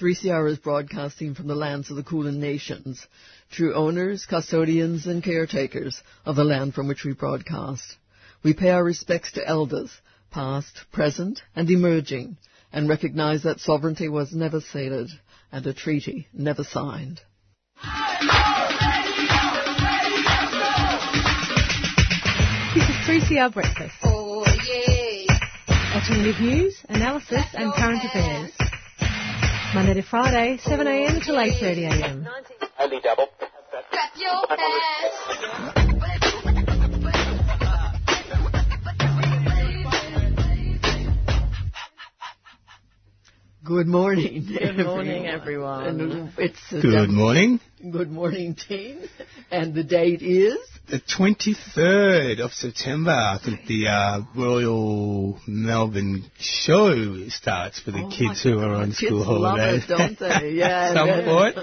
3CR is broadcasting from the lands of the Kulin Nations, true owners, custodians, and caretakers of the land from which we broadcast. We pay our respects to elders, past, present, and emerging, and recognize that sovereignty was never ceded and a treaty never signed. This is 3CR Breakfast. Oh, yeah. Alternative news, analysis, and current affairs. Monday to Friday, 7am till 8.30am. Only double. Clap your hands. Good morning. Good morning, everyone. And it's Good morning. Good morning, team. And the date is The 23rd of September, I think the uh, Royal Melbourne show starts for the Oh kids who are on Kids school love holidays. it, don't they? Yeah. At some and- point.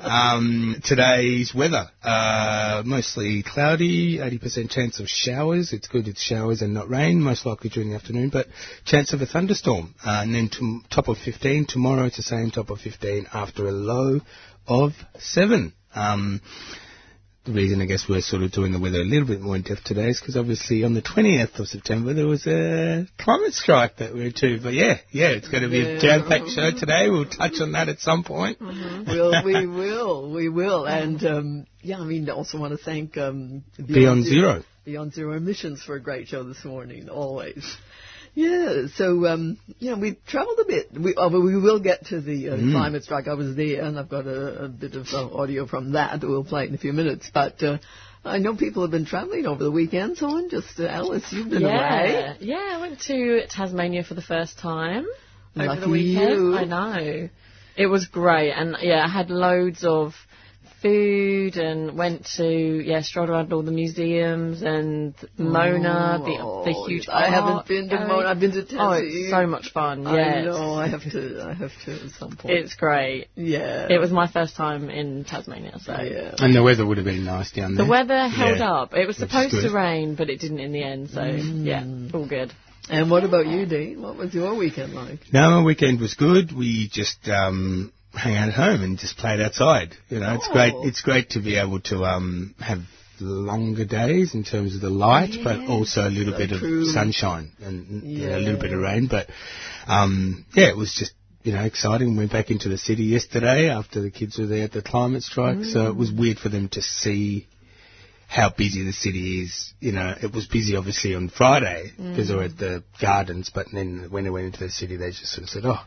Um, today's weather, uh, mostly cloudy, 80% chance of showers. It's good it's showers and not rain, most likely during the afternoon, but chance of a thunderstorm. Uh, and then to, top of 15, tomorrow it's the same top of 15 after a low of 7. Um, the reason I guess we're sort of doing the weather a little bit more in depth today is because obviously on the 20th of September there was a climate strike that we were to. But yeah, yeah, it's going to be Yeah. a jam-packed show today. We'll touch on that at some point. Well, we will, we will, and um, yeah, I mean, I also want to thank um, Beyond Zero. Beyond Zero Emissions for a great show this morning, always. Yeah, so um, you know we travelled a bit. We, oh, we will get to the uh, Mm. climate strike. I was there, and I've got a, a bit of uh, audio from that that we'll play in a few minutes. But uh, I know people have been travelling over the weekend, so I'm just uh, Alice, you've been away. yeah, yeah. I went to Tasmania for the first time over the weekend. you. I know. It was great, and yeah, I had loads of food and went to yeah, strolled around all the museums and Mona, Oh, the the huge. I haven't been to gallery. Mona. I've been to Tassie. Oh, it's so much fun. Yeah, I know. I have to. I have to at some point. It's great. yeah. It was my first time in Tasmania, so Yeah. And the weather would have been nice down there. the weather held Yeah. up. It was Which supposed to rain, but it didn't in the end. So yeah, all good. And what about you, Dean? What was your weekend like? No, my weekend was good. We just um, hang out at home and just played outside. You know, it's great. Oh. It's great to be able to um, have longer days in terms of the light, but also a little so bit true. of sunshine and you know, a little bit of rain. But um, yeah, it was just. You know, exciting. Went back into the city yesterday after the kids were there at the climate strike. So it was weird for them to see how busy the city is. You know, it was busy obviously on Friday because they were at the gardens, but then when they went into the city, they just sort of said, "Oh,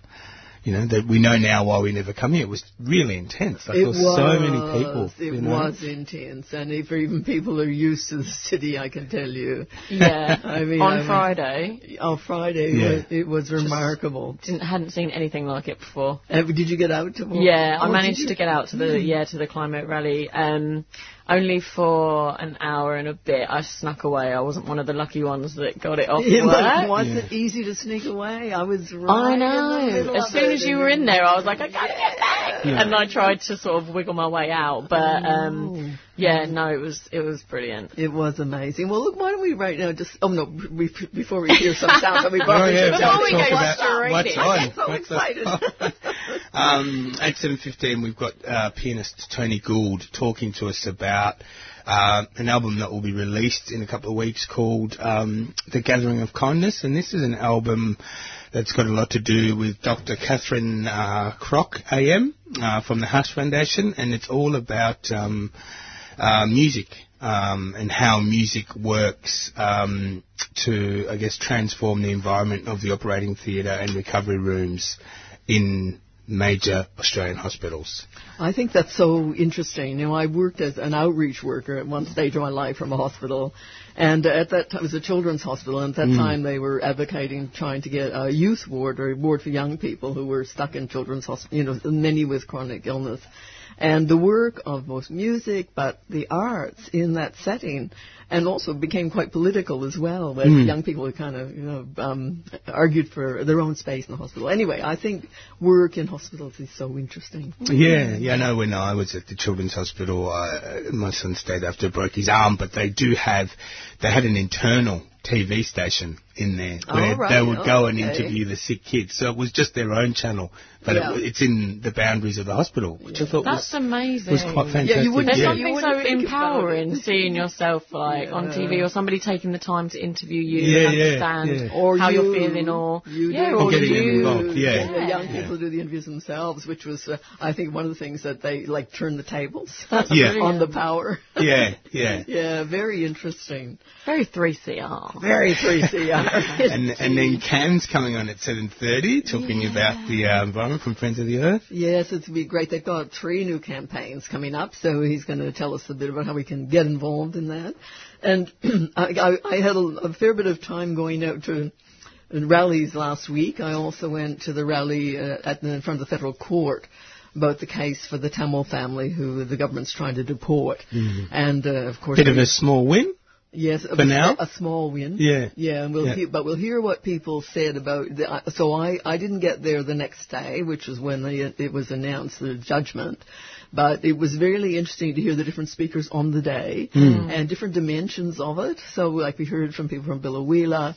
you know, that we know now why we never come here." It was really intense. Like, it there was was so many people. It you know? was intense, and if even people who are used to the city, I can tell you. Yeah, I mean, on I mean- Friday, On Friday, Yeah. it was, it was remarkable. didn't hadn't seen anything like it before. Uh, did you get out to? Yeah, I Oh, managed to get out to the yeah to the climate rally. Um, only for an hour and a bit. I snuck away. I wasn't one of the lucky ones that got it off Yeah, but work. was it easy to sneak away? I was right I in the know. As soon as you were in there, I was like, I gotta get back, Yeah. and I tried to sort of wiggle my way out. But um, yeah, no, it was it was brilliant. It was amazing. Well, look, why don't we right now just? Oh no, we, before we hear some sound, that we Oh, yeah, let's tell Before we talk go about straight what's on. I get so What's excited. um, at 7.15, we've got uh, pianist Tony Gould talking to us about uh, an album that will be released in a couple of weeks called um, The Gathering of Kindness. And this is an album that's got a lot to do with Dr. Catherine uh, Crock, AM, uh, from the Hush Foundation. And it's all about um, uh, music um, and how music works um, to, I guess, transform the environment of the operating theatre and recovery rooms in major Australian hospitals. I think that's so interesting. You know, I worked as an outreach worker at one stage of my life from a hospital, and at that time it was a children's hospital. And at that time, they were advocating trying to get a youth ward or a ward for young people who were stuck in children's hospital. You know, many with chronic illness. And the work of both music, but the arts in that setting, and also became quite political as well, where young people kind of, you know, um, argued for their own space in the hospital. Anyway, I think work in hospitals is so interesting. Yeah, yeah, I know when I was at the Children's Hospital, uh, my son stayed after he broke his arm, but they do have, they had an internal TV station in there Oh, where right. they would go and Okay. interview the sick kids. So it was just their own channel, but Yeah. it, it's in the boundaries of the hospital, which I thought That's was, amazing. was quite fantastic. you wouldn't- There's Yeah. something You so wouldn't think empowering seeing yourself like on TV or somebody taking the time to interview you Yeah, and yeah, understand yeah. Or how you, are feeling or you yeah, or Or getting you. involved, yeah. The young Yeah. people do the interviews themselves, which was, uh, I think, one of the things that they like turn the tables Yeah. on the power. yeah, yeah. yeah, very interesting. Very 3CR. Very 3CR. And and then Cam's coming on at seven thirty, talking about the uh, environment from Friends of the Earth. Yes, it's going to be great. They've got three new campaigns coming up, so he's going to tell us a bit about how we can get involved in that. And I, I, I had a, a fair bit of time going out to rallies last week. I also went to the rally uh, at the, in front of the federal court about the case for the Tamil family who the government's trying to deport. And uh, of course, Bit of a small win. Yes, For now? a small win. Yeah. yeah, and we'll Yeah. hear, but we'll hear what people said about. The, so I, I didn't get there the next day, which was when the, it was announced the judgment. But it was really interesting to hear the different speakers on the day and different dimensions of it. So, like we heard from people from Biloela,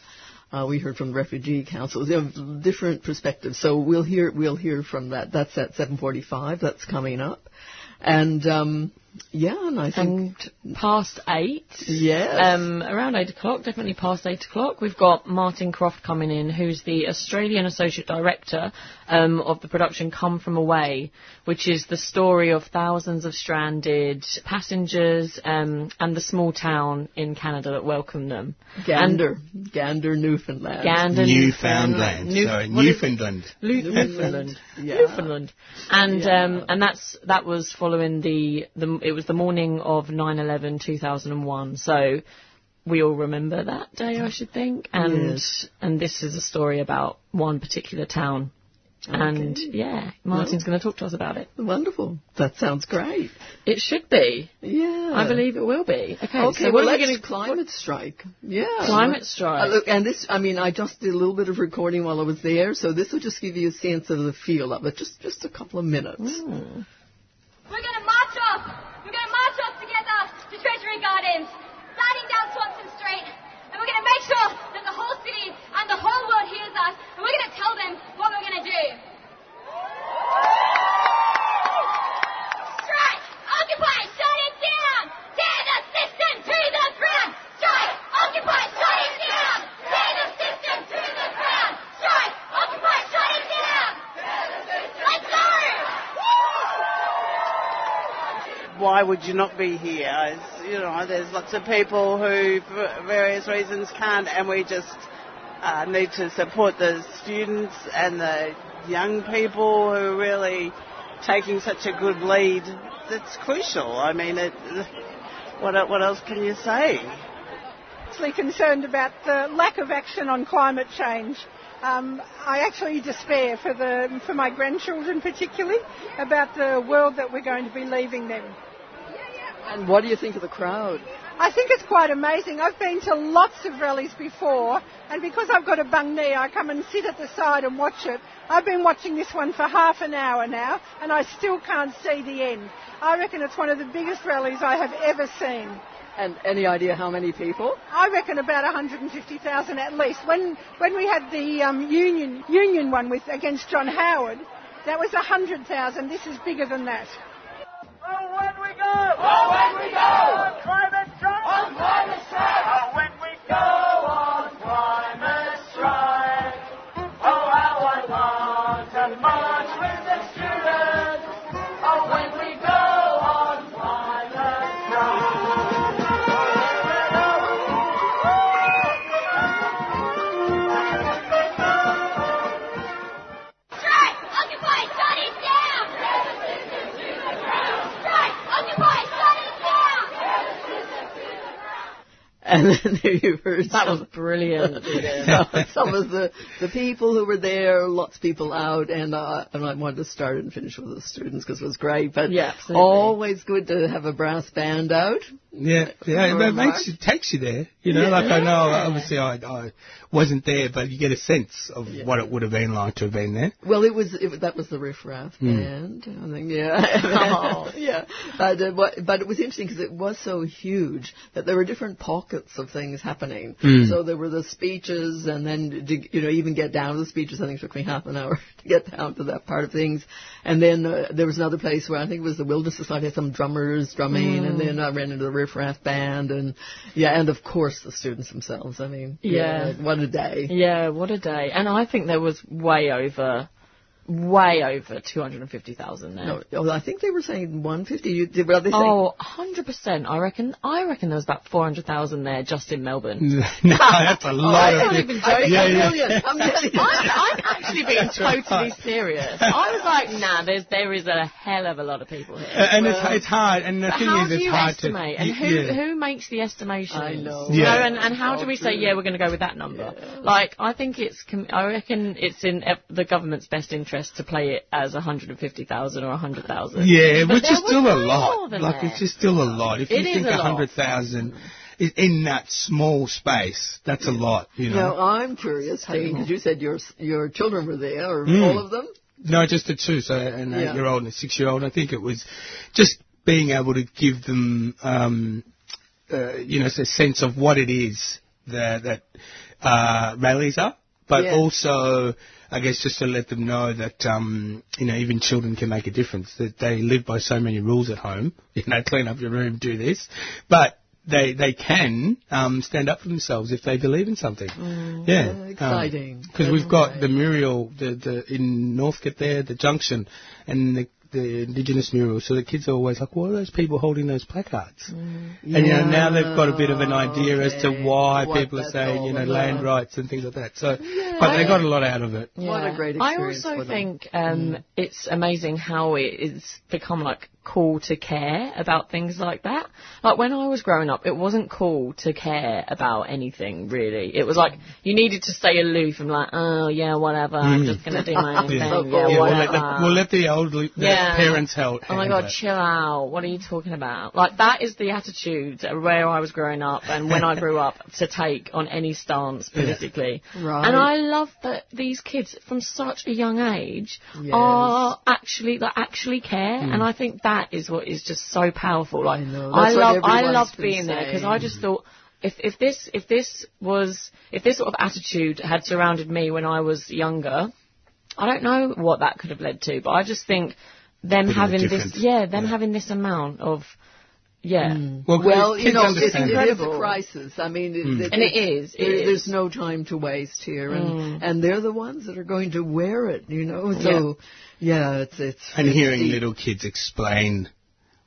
uh, we heard from the refugee councils, you know, different perspectives. So we'll hear we'll hear from that. That's at 7:45. That's coming up, and um, yeah, and I think And past eight. yes. Um, around eight o'clock, definitely past eight o'clock, we've got Martin Croft coming in, who's the Australian Associate Director um, of the production Come From Away, which is the story of thousands of stranded passengers um, and the small town in Canada that welcomed them. Gander, Gander, Newfoundland. Gander, Newfoundland. New- Sorry, what is it? Newfoundland. Newfoundland. Yeah. Newfoundland. And Yeah. um and that's that was following the the it was the morning of 9/11 2001. So we all remember that day, I should think. And Yes. and this is a story about one particular town. And yeah, Martin's going to talk to us about it. Wonderful. That sounds great. It should be. Yeah. I believe it will be. Okay. Okay, so well, what are we let's going to climate strike. Yeah. Climate strike. Uh, look, and this, I mean, I just did a little bit of recording while I was there, so this will just give you a sense of the feel of it. Just, just a couple of minutes. Hmm. We're going to march off. We're going to march off together to Treasury Gardens, starting down Swanston Street. And we're going to make sure that the whole city and the whole world hears us. And we're going to tell them what we're going to do. Strike! Occupy! Shut it down! Tear the system to the ground! Strike! Occupy! Shut it down! Tear the system to the ground! Strike! Occupy! Shut it down! Let's go! Why would you not be here? It's, you know, there's lots of people who, for various reasons, can't, and we just uh, need to support the students and the young people who are really taking such a good lead. That's crucial. I mean, it, what, what else can you say? actually concerned about the lack of action on climate change. Um, I actually despair for the for my grandchildren particularly about the world that we're going to be leaving them. And what do you think of the crowd? I think it's quite amazing. I've been to lots of rallies before, and because I've got a bung knee, I come and sit at the side and watch it. I've been watching this one for half an hour now, and I still can't see the end. I reckon it's one of the biggest rallies I have ever seen. And any idea how many people? I reckon about 150,000 at least. When when we had the um, union union one with against John Howard, that was 100,000. This is bigger than that. We go! Oh, when we go! On climate strike! On climate! Oh, when we go And then there you heard That some, was brilliant. some, some of the, the people who were there, lots of people out, and, uh, and I wanted to start and finish with the students because it was great. But Yeah, absolutely. always good to have a brass band out. Yeah, yeah, Or it makes you, takes you there. You know, like I know, obviously I, I wasn't there, but you get a sense of what it would have been like to have been there. Well, it was it, that was the riff raff band. I think, yeah, Oh. yeah. But uh, what, but it was interesting because it was so huge that there were different pockets sorts of things happening. Mm. So there were the speeches, and then to, you know even get down to the speeches, I think it took me half an hour to get down to that part of things. And then uh, there was another place where I think it was the Wilderness Society had some drummers drumming, and then I ran into the Riff Raff band, and yeah, and of course the students themselves. I mean, Yeah. what a day. Yeah, what a day. And I think there was way over, way over 250,000 there. No, oh, I think they were saying 150. You, did- they say Oh, 100%. I reckon, I reckon there was about 400,000 there just in Melbourne. no, that's a lot I'm of not people. even I think joking. a Yeah, yeah. million. A million. I'm, I'm actually being totally serious. I was like, nah, there's, there is a hell of a lot of people here. Uh, and it's, it's hard, and the thing how is, do it's you hard estimate? to. and who yeah. who makes the estimations? I know. Yeah. know, and, and how do we say, yeah, we're going to go with that number? Like, I think it's, I reckon it's in the government's best interest to play it as 150,000 or 100,000. Yeah, But which is still a lot. Like that. it's just still a lot. If It you is think a a hundred thousand is in that small space, that's a lot. You know. Now I'm curious, Dean, because you said your your children were there, or Mm. all of them. No, just the two, so an Yeah. eight-year-old and a six-year-old. I think it was just being able to give them, um, uh, you know, a sense of what it is that, that uh, rallies are, but Yeah. also, I guess, just to let them know that, um, you know, even children can make a difference. That they live by so many rules at home. You know, clean up your room, do this, but. They they can um, stand up for themselves if they believe in something. yeah, Yeah, exciting. Because That's we've got the Muriel, the, the in Northcote there, the junction, and the, the Indigenous mural. So the kids are always like, "What are those people holding those placards?" And you know now they've got a bit of an idea as to why What people are saying, you know, about. land rights and things like that. So, but they got a lot out of it. What a great experience. I also for them. think um, it's amazing how it- it's become like cool to care about things like that. Like when I was growing up, it wasn't cool to care about anything really. It was like you needed to stay aloof and like, oh yeah, whatever. I'm mm. just gonna do my own thing. Yeah, So Yeah. Yeah, we'll, let the, we'll let the elderly, the Yeah. parents help. Oh my god, it. chill out. What are you talking about? Like that is the attitude where I was growing up and when I grew up to take on any stance politically. Right. And I love that these kids from such a young age Yes. are actually like actually care and mm. I think that is what is just so powerful. Like I know. I love I loved been being there because I just thought if if this if this was if this sort of attitude had surrounded me when I was younger, I don't know what that could have led to, but I just think them Bit of a having this, yeah, them Yeah. having this amount of, yeah, Well, Well, you know, it, understand it it. is a crisis. I mean, it, and it is, it there- is. Mm. There's no time to waste here, and and they're the ones that are going to wear it. You know, so yeah, it's it's And it's hearing deep. little kids explain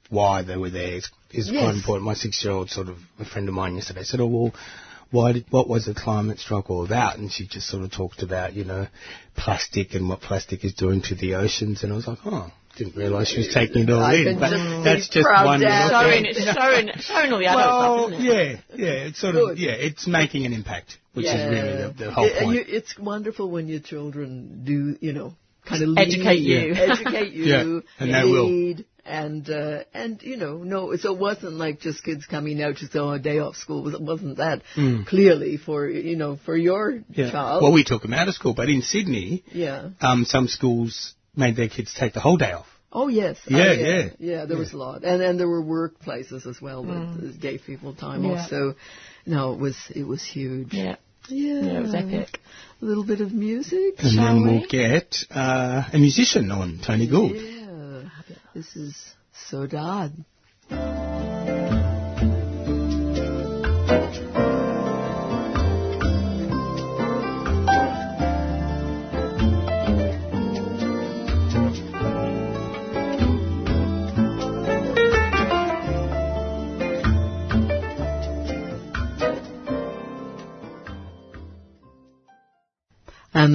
why they were there is, is Yes. quite important. My six-year-old sort of a friend of mine yesterday said, "Oh well, why did, what was the climate strike all about?" And she just sort of talked about you know plastic and what plastic is doing to the oceans. And I was like, "Oh, didn't realise she was taking it all I in." But just that's see just one dad. little showing, thing. showing, showing all the adult Well, stuff, isn't it? yeah, yeah, it's sort of yeah, it's making an impact, which is really the, the whole It- point. you- it's wonderful when your children do, you know, kind of Educate you. educate you, Yeah, and they will. lead, and uh, and you know, no, so it wasn't like just kids coming out just on a day off school. It wasn't that clearly for you know for your Mm. yeah. child. Well, we took them out of school, but in Sydney, yeah. um, some schools made their kids take the whole day off. Oh yes. Oh, Yeah, yeah, yeah. yeah. There was a lot, and and there were workplaces as well that gave people time Mm. Yeah. off. So, no, it was it was huge. Yeah, Yeah, yeah, it was epic. A little bit of music. And Shall then we? we'll get uh, a musician on, Tony Gould. Yeah, this is Sodade.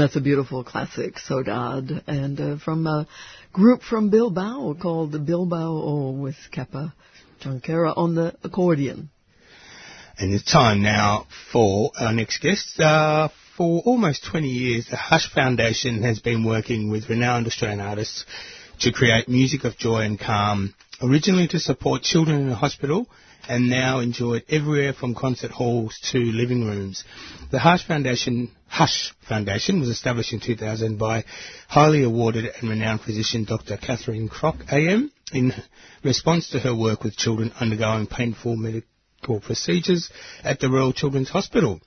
That's a beautiful classic, Sodade, and uh, from a group from Bilbao called the Bilbao with Kepa Junkera on the accordion. And it's time now for our next guest. Uh, for almost 20 years, the Hush Foundation has been working with renowned Australian artists to create music of joy and calm, originally to support children in hospital and now enjoyed everywhere from concert halls to living rooms. The Hush Foundation, Hush Foundation was established in 2000 by highly awarded and renowned physician Dr. Catherine Crock AM in response to her work with children undergoing painful medical procedures at the Royal Children's Hospital.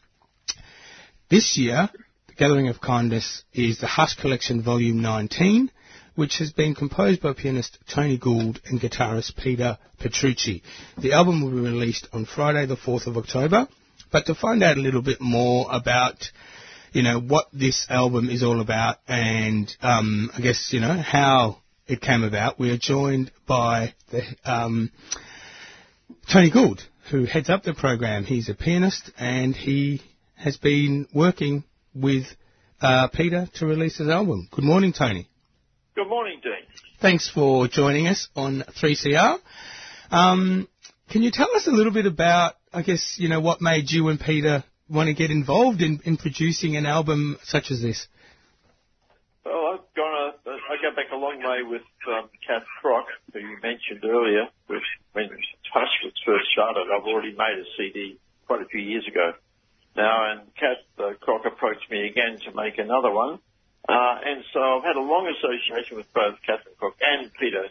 This year, the Gathering of Kindness is the Hush Collection Volume 19, which has been composed by pianist Tony Gould and guitarist Peter Petrucci. The album will be released on Friday, the 4th of October. But to find out a little bit more about, you know, what this album is all about and, um, I guess, you know, how it came about, we are joined by the, um, Tony Gould, who heads up the program. He's a pianist and he has been working with uh, Peter to release his album. Good morning, Tony. Good morning, Dean. Thanks for joining us on 3CR. Um, can you tell us a little bit about, I guess, you know, what made you and Peter want to get involved in, in producing an album such as this? Well, I've gone a, I go back a long way with um, Kath Crock, who you mentioned earlier, which when Hush was first started. I've already made a CD quite a few years ago now, and Kath uh, Crock approached me again to make another one. Uh, and so I've had a long association with both Catherine Crock and Peter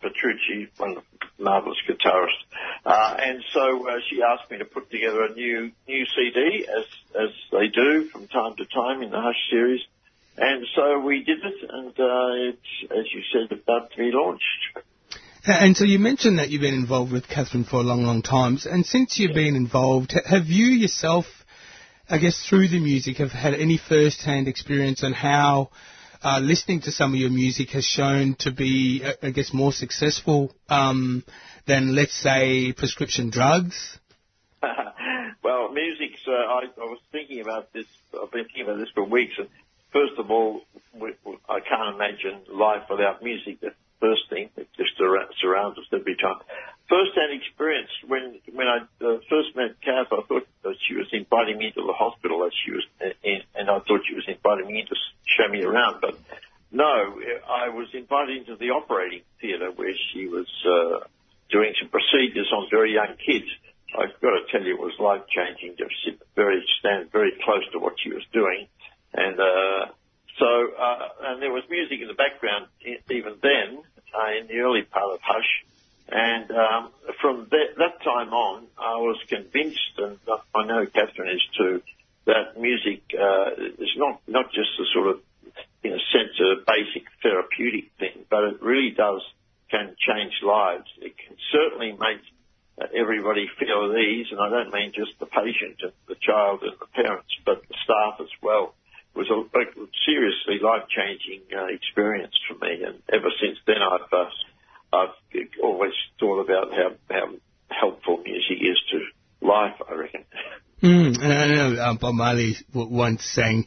Petrucci, one of the marvelous guitarist. Uh, and so uh, she asked me to put together a new new CD, as as they do from time to time in the Hush series. And so we did it, and uh, it's, as you said, about to be launched. And so you mentioned that you've been involved with Catherine for a long, long time. And since you've been involved, have you yourself, I guess, through the music, have had any first-hand experience on how uh, listening to some of your music has shown to be, uh, I guess, more successful um, than, let's say, prescription drugs? well, music's. Uh, I, I was thinking about this. I've been thinking about this for weeks. And first of all, we, I can't imagine life without music. The first thing. It just surrounds us every time. First-hand experience. When when I uh, first met Kath, I thought that she was inviting me to the hospital, as she was, in, and I thought she was inviting me to show me around. But no, I was invited into the operating theatre where she was uh, doing some procedures on very young kids. I've got to tell you, it was life changing to sit very stand very close to what she was doing, and uh, so uh, and there was music in the background even then uh, in the early part of Hush, and um, from that, that time on, I was convinced, and I know Catherine is too, that music uh, is not not just a sort of in a sense a basic therapeutic thing, but it really does can change lives. It can certainly make uh, everybody feel at ease, and I don't mean just the patient and the child and the parents, but the staff as well. It was a, seriously life-changing uh, experience for me, and ever since then I've uh, I've always thought about how how helpful music is to life. I reckon. Mm, and I know uh, Bob Marley once sang,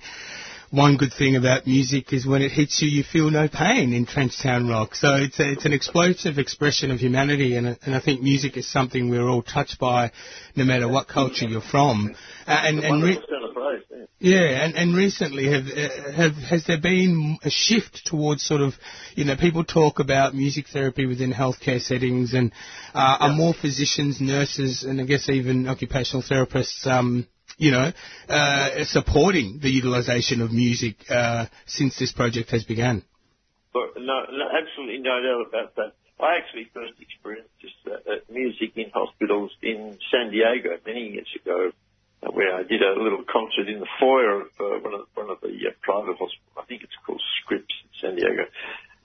one good thing about music is when it hits you, you feel no pain in Trenchtown Rock. So it's a, it's an explosive expression of humanity, and, and I think music is something we're all touched by, no matter what culture you're from. Uh, and and re- 100% of praise, yeah. yeah, and, and recently have uh, have has there been a shift towards sort of you know people talk about music therapy within healthcare settings, and uh, are more physicians, nurses, and I guess even occupational therapists. Um, you know, uh, supporting the utilisation of music uh, since this project has begun. But no, no, absolutely no doubt about that. I actually first experienced this, uh, uh, music in hospitals in San Diego many years ago, where I did a little concert in the foyer of uh, one of one of the uh, private hospitals. I think it's called Scripps in San Diego.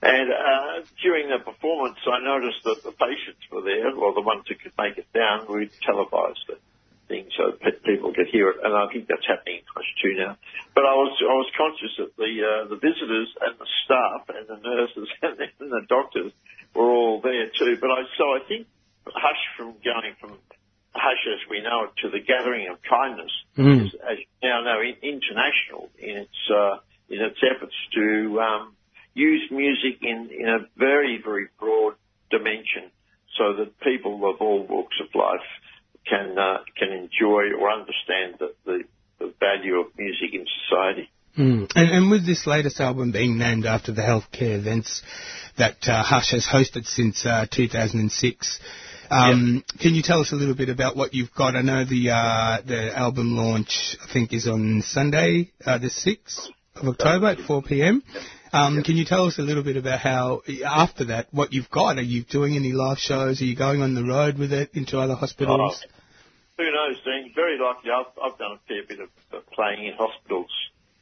And uh, during the performance, I noticed that the patients were there, or the ones who could make it down. We'd televised it thing so pe- people could hear it, and I think that's happening in Hush too now. But I was I was conscious that the uh, the visitors and the staff and the nurses and the, and the doctors were all there too. But I so I think Hush from going from Hush as we know it to the Gathering of Kindness Mm. is, as you now know, in, international in its uh, in its efforts to um, use music in in a very very broad dimension, so that people of all walks of life can uh, can enjoy or understand the, the, the value of music in society. Mm. And, and with this latest album being named after the healthcare events that uh, Hush has hosted since uh, 2006, um, can you tell us a little bit about what you've got? I know the uh, the album launch, I think, is on Sunday, uh, the 6th of October at 4 p.m. Um, Can you tell us a little bit about how, after that, what you've got? Are you doing any live shows? Are you going on the road with it into other hospitals? who knows, Dean? Very likely. I've, I've done a fair bit of, playing in hospitals.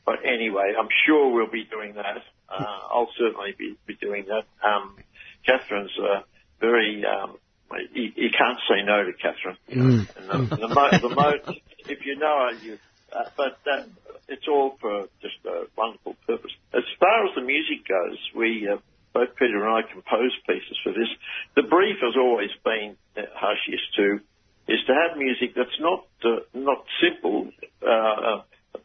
But anyway, I'm sure we'll be doing that. Uh, I'll certainly be, be doing that. Um, Catherine's uh, very. Um, you, you can't say no to Catherine. You know, and the, the, mo- the mo- if you know her, you. Uh, but that, it's all for just a wonderful purpose. As far as the music goes, we uh, both Peter and I composed pieces for this. The brief has always been uh, Hush is to is to have music that's not uh, not simple. Uh,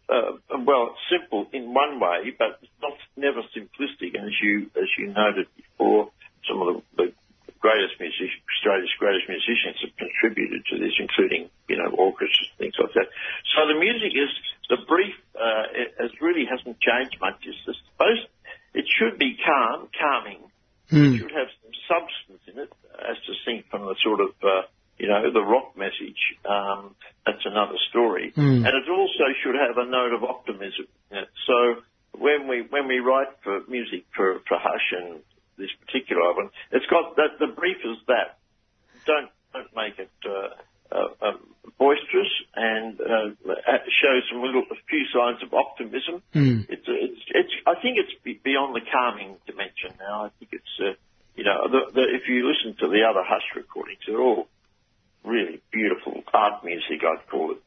uh, well, simple in one way, but not never simplistic. And as you as you noted before, some of the, the greatest musicians, Australia's greatest musicians have contributed to this, including, you know, orchestras, and things like that. So the music is, the brief, uh, it, really hasn't changed much. It's supposed, it should be calm, calming. It should have some substance in it, as distinct from the sort of, uh, you know, the rock message. Um, that's another story. And it also should have a note of optimism in it. So when we, when we write for music for, for Hush and this particular album, it's got that the brief is that. Don't don't make it uh, uh, uh, boisterous and uh, show some little a few signs of optimism. It's, it's it's I think it's beyond the calming dimension now. I think it's uh, you know the, the, if you listen to the other Hush recordings, they're all really beautiful art music. I'd call it.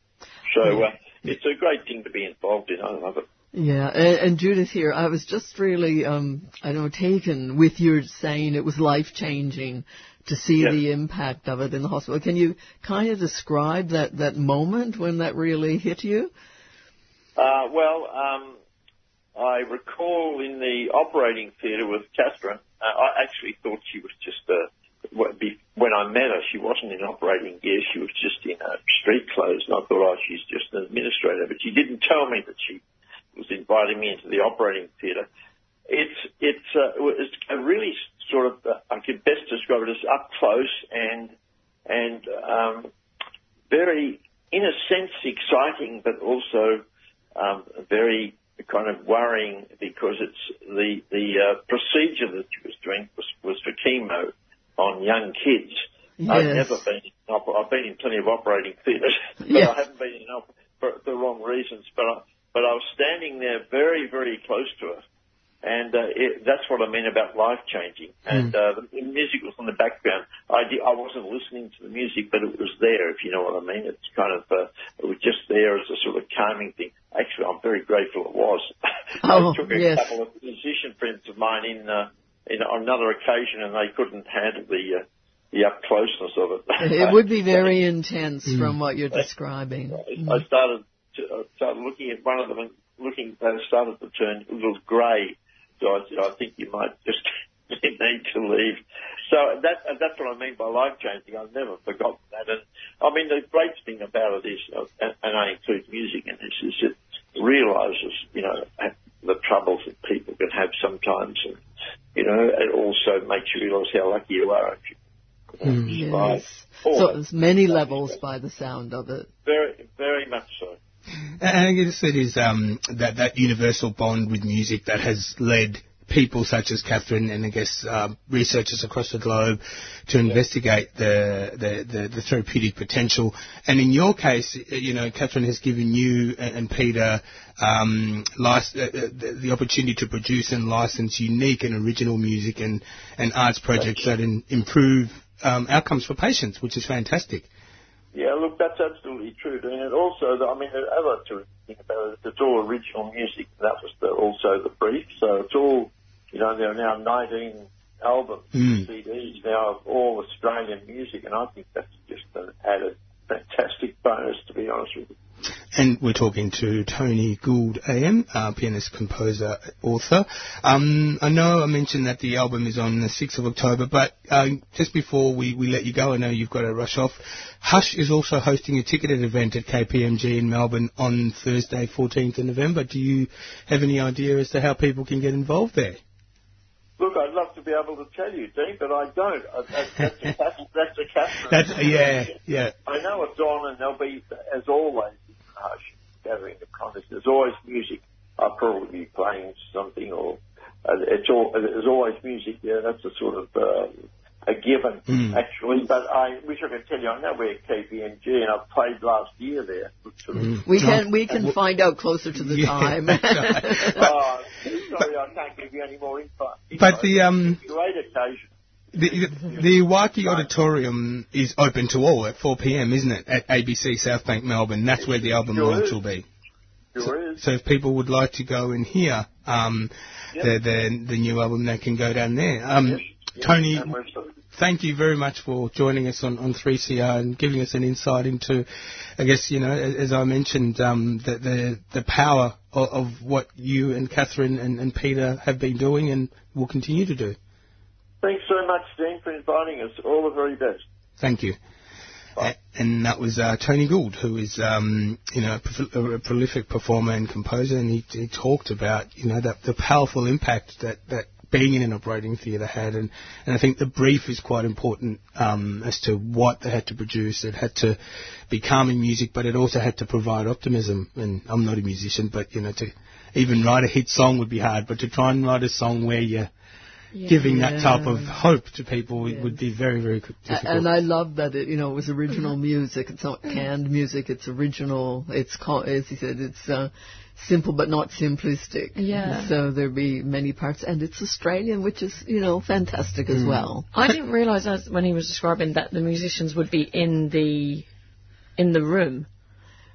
So uh, it's a great thing to be involved in. I love it. Yeah, and, and Judith here, I was just really, um, I don't know, taken with your saying it was life changing to see Yeah. the impact of it in the hospital. Can you kind of describe that, that moment when that really hit you? Uh, well, um, I recall in the operating theatre with Catherine, uh, I actually thought she was just a. When I met her, she wasn't in operating gear. She was just in uh, street clothes, and I thought, oh, she's just an administrator. But she didn't tell me that she was inviting me into the operating theatre. It's it's uh, it's a really sort of I could best describe it as up close and and um, very, in a sense, exciting, but also um, very kind of worrying because it's the the uh, procedure that she was doing was, was for chemo on young kids. I've never been. In I've been in plenty of operating theatres, but Yes. I haven't been in for the wrong reasons. But I, but I was standing there very very close to her, and uh, it, that's what I mean about life changing. And uh, the, the music was in the background. I di- I wasn't listening to the music, but it was there. If you know what I mean, it's kind of uh, it was just there as a sort of calming thing. Actually, I'm very grateful it was. Oh, I took a yes. couple of musician friends of mine in uh, in on another occasion, and they couldn't handle the uh, the up closeness of it. It would be very intense from what you're describing. I started to, I started looking at one of them and looking. They started to turn a little grey. I said, I think you might just need to leave. So that that's what I mean by life changing. I've never forgotten that. And I mean, the great thing about it is, uh, and, I include music in this, is it realises, you know, the troubles that people can have sometimes, and you know, it also makes you realise how lucky you are if you survive. Yes. So there's many levels by the sound of it. Very, very much so. And I guess it is um, that that universal bond with music that has led people such as Catherine and I guess um, researchers across the globe to investigate the, the, the, the therapeutic potential. And in your case, uh, you know, Catherine has given you and, Peter um, lic- uh, uh, the, the opportunity to produce and license unique and original music and, and arts projects that in, improve um, outcomes for patients, which is fantastic. Yeah, look, that's absolutely true. And also, I mean, the other to think about it, it's all original music. That was the, also the brief. So it's all, you know, there are now 19 albums, Mm. CDs now of all Australian music, and I think that's just an added fantastic bonus, to be honest with you. And we're talking to Tony Gould AM, uh, pianist, composer, author. Um, I know I mentioned that the album is on the 6th of October, but uh, just before we, we let you go, I know you've got to rush off. Hush is also hosting a ticketed event at KPMG in Melbourne on Thursday, 14th of November. Do you have any idea as to how people can get involved there? Look, I'd love to be able to tell you, Dean, but I don't. That's, that's, a, that's, that's a. Yeah, yeah. I know it's on, and there'll be, as always, Hush gathering of contests. There's always music. I'll probably be playing something, or uh, it's all. There's always music. Yeah, that's a sort of um, a given, Mm. actually. But I wish I could tell you I know where KPMG, and I played last year there. Sort of- We can we can find out closer to the Yeah, time. that's right. oh, sorry, I can't give you any more info. But the um Great occasion. The the Iwaki Auditorium is open to all at 4 p.m. isn't it at ABC South Bank Melbourne? That's where the album Sure launch is. will be. Sure is. So if people would like to go and hear um Yep. the, the the new album, they can go down there. Um, Tony, we're sort of- thank you very much for joining us on, on 3CR and giving us an insight into, I guess, you know, as, as I mentioned, um, the, the, the power of, of what you and Catherine and, and Peter have been doing and will continue to do. Thanks so much, Dean, for inviting us. All the very best. Thank you. A- And that was uh, Tony Gould, who is, um, you know, a, prof- a prolific performer and composer, and he, he talked about, you know, that the powerful impact that, that being in an operating theatre had, and, and I think the brief is quite important um, as to what they had to produce. It had to be calming music, but it also had to provide optimism. And I'm not a musician, but you know, to even write a hit song would be hard, but to try and write a song where you're giving that type of hope to people would- would be very, very difficult. And I love that it, you know, it was original music. It's not canned music. It's original. It's as he said, it's uh, simple but not simplistic. Yeah. So there'd be many parts, and it's Australian, which is you know fantastic Mm. as well. I didn't realise when he was describing that the musicians would be in the in the room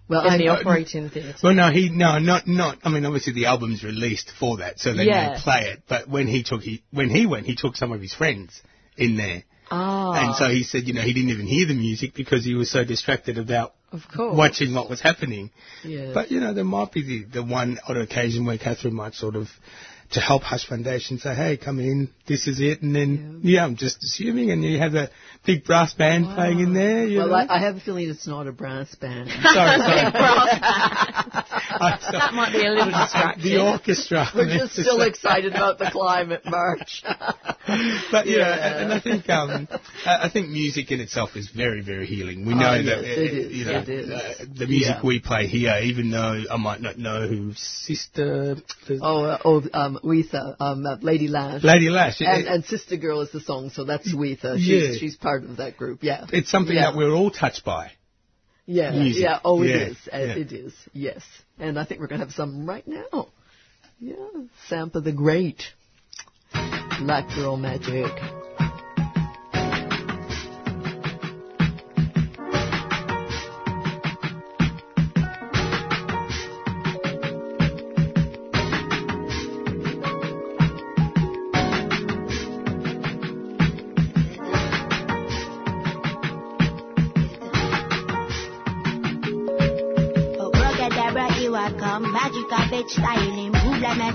Well, in I, the operating theatre. Well, no, he no, not not. I mean, obviously the album's released for that, so they Yeah. may play it. But when he took he when he went, he took some of his friends in there, Ah, and so he said, you know, he didn't even hear the music because he was so distracted about of course. watching what was happening. yeah. But you know, there might be the, the one odd occasion where Catherine might sort of. To help Hush Foundation say, hey, come in, this is it, and then, yeah, I'm just assuming, and you have a big brass band playing in there. You well, know? I, I have a feeling it's not a brass band. sorry, sorry. Sorry. that might be a little distracting. The orchestra. We're just still excited about the climate march. But yeah, Yeah. and and I think um, I I think music in itself is very, very healing. We Oh, know yes, that uh, it is, you know it is. Uh, the music Yeah. we play here, even though I might not know who Sister oh, uh, oh, um, Weetha, um, uh, Lady Lash. Lady Lash. and, and Sister Girl is the song, so that's Weetha. She's, Yeah. she's part of that group. Yeah. it's something Yeah. that we're all touched by. Yeah, Music. yeah. Oh, it Yeah, is. Uh. It is. Yes. And I think we're going to have some right now. Yeah. Sampa the Great. Black Girl Magic.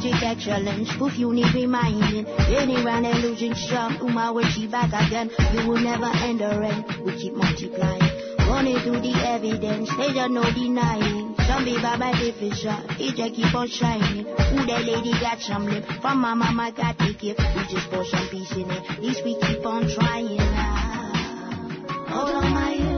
Like magic excellence. Poof, you need reminding. Getting round and losing strong. Uma, when she back again. You will never end the end. We keep multiplying. Running through the evidence. There's just no denying. Some be by different shot. It just keep on shining. Ooh, that lady got some lip. From my mama got the gift. We just pour some peace in it. At least we keep on trying. Ah. Hold on, my.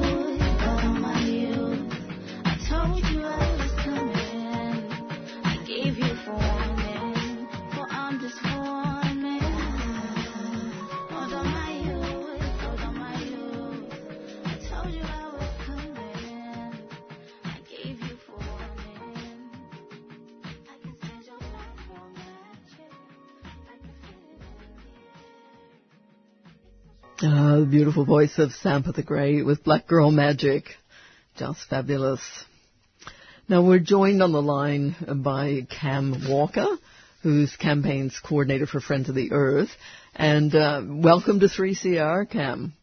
The beautiful voice of Sampa the Great with Black Girl Magic. Just fabulous. Now we're joined on the line by Cam Walker, who's campaigns coordinator for Friends of the Earth. And uh, welcome to 3CR, Cam.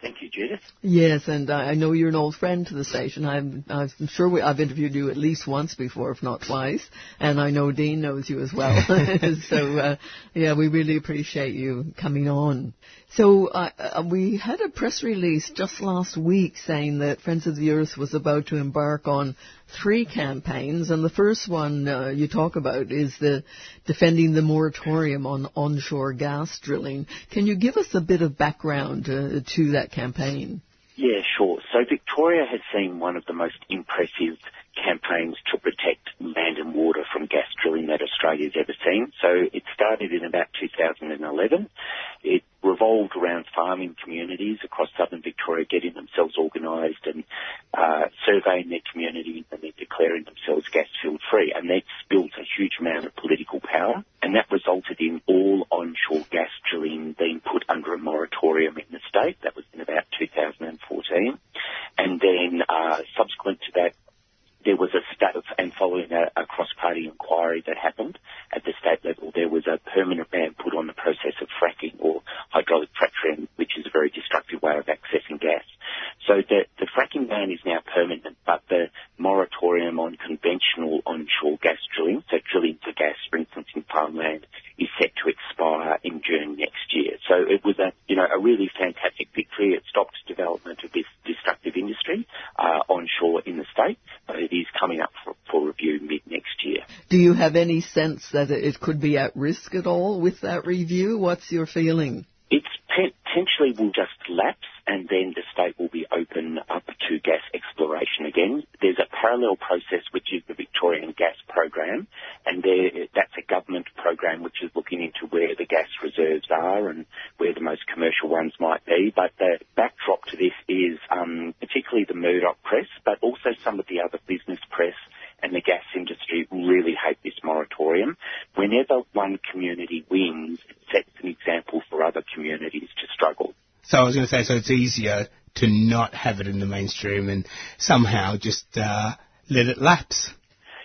Thank you, Judith. Yes, and I I know you're an old friend to the station. I'm, I'm sure we, I've interviewed you at least once before, if not twice. And I know Dean knows you as well. so, uh, yeah, we really appreciate you coming on. So, uh, uh, we had a press release just last week saying that Friends of the Earth was about to embark on three campaigns, and the first one uh, you talk about is the defending the moratorium on onshore gas drilling. Can you give us a bit of background uh, to that campaign? Yeah, sure. So Victoria has seen one of the most impressive campaigns to protect land and water from gas drilling that Australia's ever seen. So it started in about 2011. It revolved around farming communities across southern Victoria getting themselves organised and uh, surveying their community and then declaring themselves gas field free. And that's built a huge amount of political power and that resulted in all onshore gas drilling being put under a moratorium in the state. That was in about 2014. And then uh, subsequent to that, there was a state, and following a, a cross-party inquiry that happened at the state level, there was a permanent ban put on the process of fracking or hydraulic fracturing, which is a very destructive way of accessing gas. So the, the fracking ban is now permanent, but the moratorium on conventional onshore gas drilling, so drilling for gas, for instance, in farmland, is set to expire in June next year. So it was a, you know, a really fantastic victory. It stopped development of this destructive industry uh, onshore in the state, but it is coming up for, for review mid next year. Do you have any sense that it could be at risk at all with that review? What's your feeling? It's potentially will just lapse and then the state will be open up to gas exploration again. There's a parallel process which is the Victorian Gas Program and that's a government program which is looking into where the gas reserves are and where the most commercial ones might be. But the backdrop to this is um, particularly the Murdoch press, but also some of the other business press and the gas industry really hate this moratorium. Whenever one community wins, it sets an example for other communities to struggle. So I was going to say, so it's easier to not have it in the mainstream and somehow just uh, let it lapse.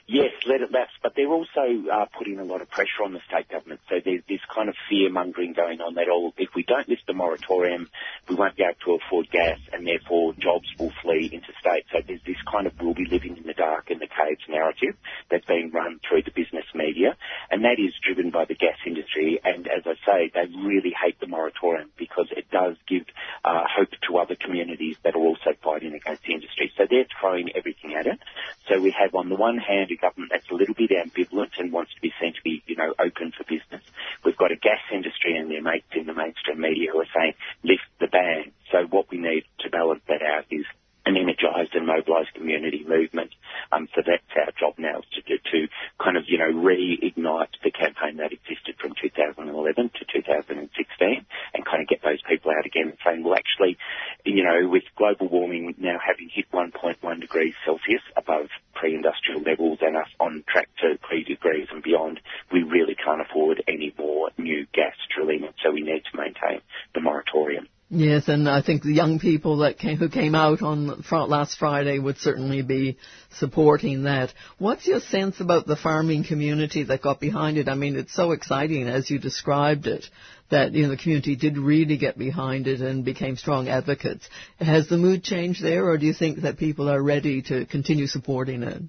Yes, let it lapse, but they're also uh, putting a lot of pressure on the state government. So there's this kind of fear mongering going on that, all, if we don't lift the moratorium, we won't be able to afford gas and therefore jobs will flee interstate. So there's this kind of we'll be living in the dark in the caves narrative that's being run through the business media. And that is driven by the gas industry. And as I say, they really hate the moratorium because it does give uh, hope to other communities that are also fighting against the industry. So they're throwing everything at it. So we have on the one hand a government that's a little bit ambivalent and wants to be seen to be, you know, open for business. We've got a gas industry and their mates in the mainstream media who are saying lift the ban. So what we need to balance that out is an energised and mobilised community movement. Um, so that's our job now to, to, to kind of, you know, reignite the campaign that existed from 2011 to 2016 and kind of get those people out again and saying, well, actually, you know, with global warming now having hit 1.1 degrees Celsius above pre-industrial levels and us on track to 3 degrees and beyond, we really can't afford any more new gas drilling, so we need to maintain the moratorium. Yes, and I think the young people that came, who came out on last Friday would certainly be supporting that. What's your sense about the farming community that got behind it? I mean, it's so exciting as you described it that you know the community did really get behind it and became strong advocates. Has the mood changed there, or do you think that people are ready to continue supporting it?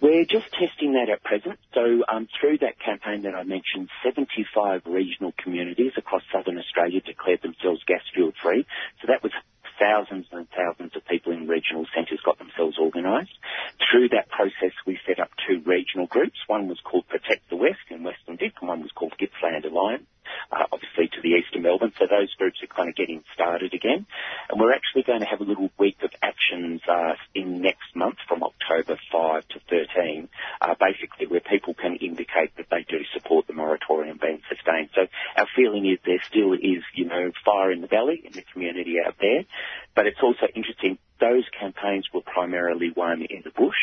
We're just testing that at present. So um, through that campaign that I mentioned, 75 regional communities across southern Australia declared themselves gas fuel free. So that was thousands and thousands of people in regional centres got themselves organised. Through that process, we set up two regional groups. One was called Protect the West in Western Vic, and one was called Gippsland Alliance. Uh, obviously to the east of Melbourne, so those groups are kind of getting started again. And we're actually going to have a little week of actions uh, in next month from October 5 to 13, uh, basically where people can indicate that they do support the moratorium being sustained. So our feeling is there still is, you know, fire in the belly in the community out there, but it's also interesting, those campaigns were primarily won in the bush.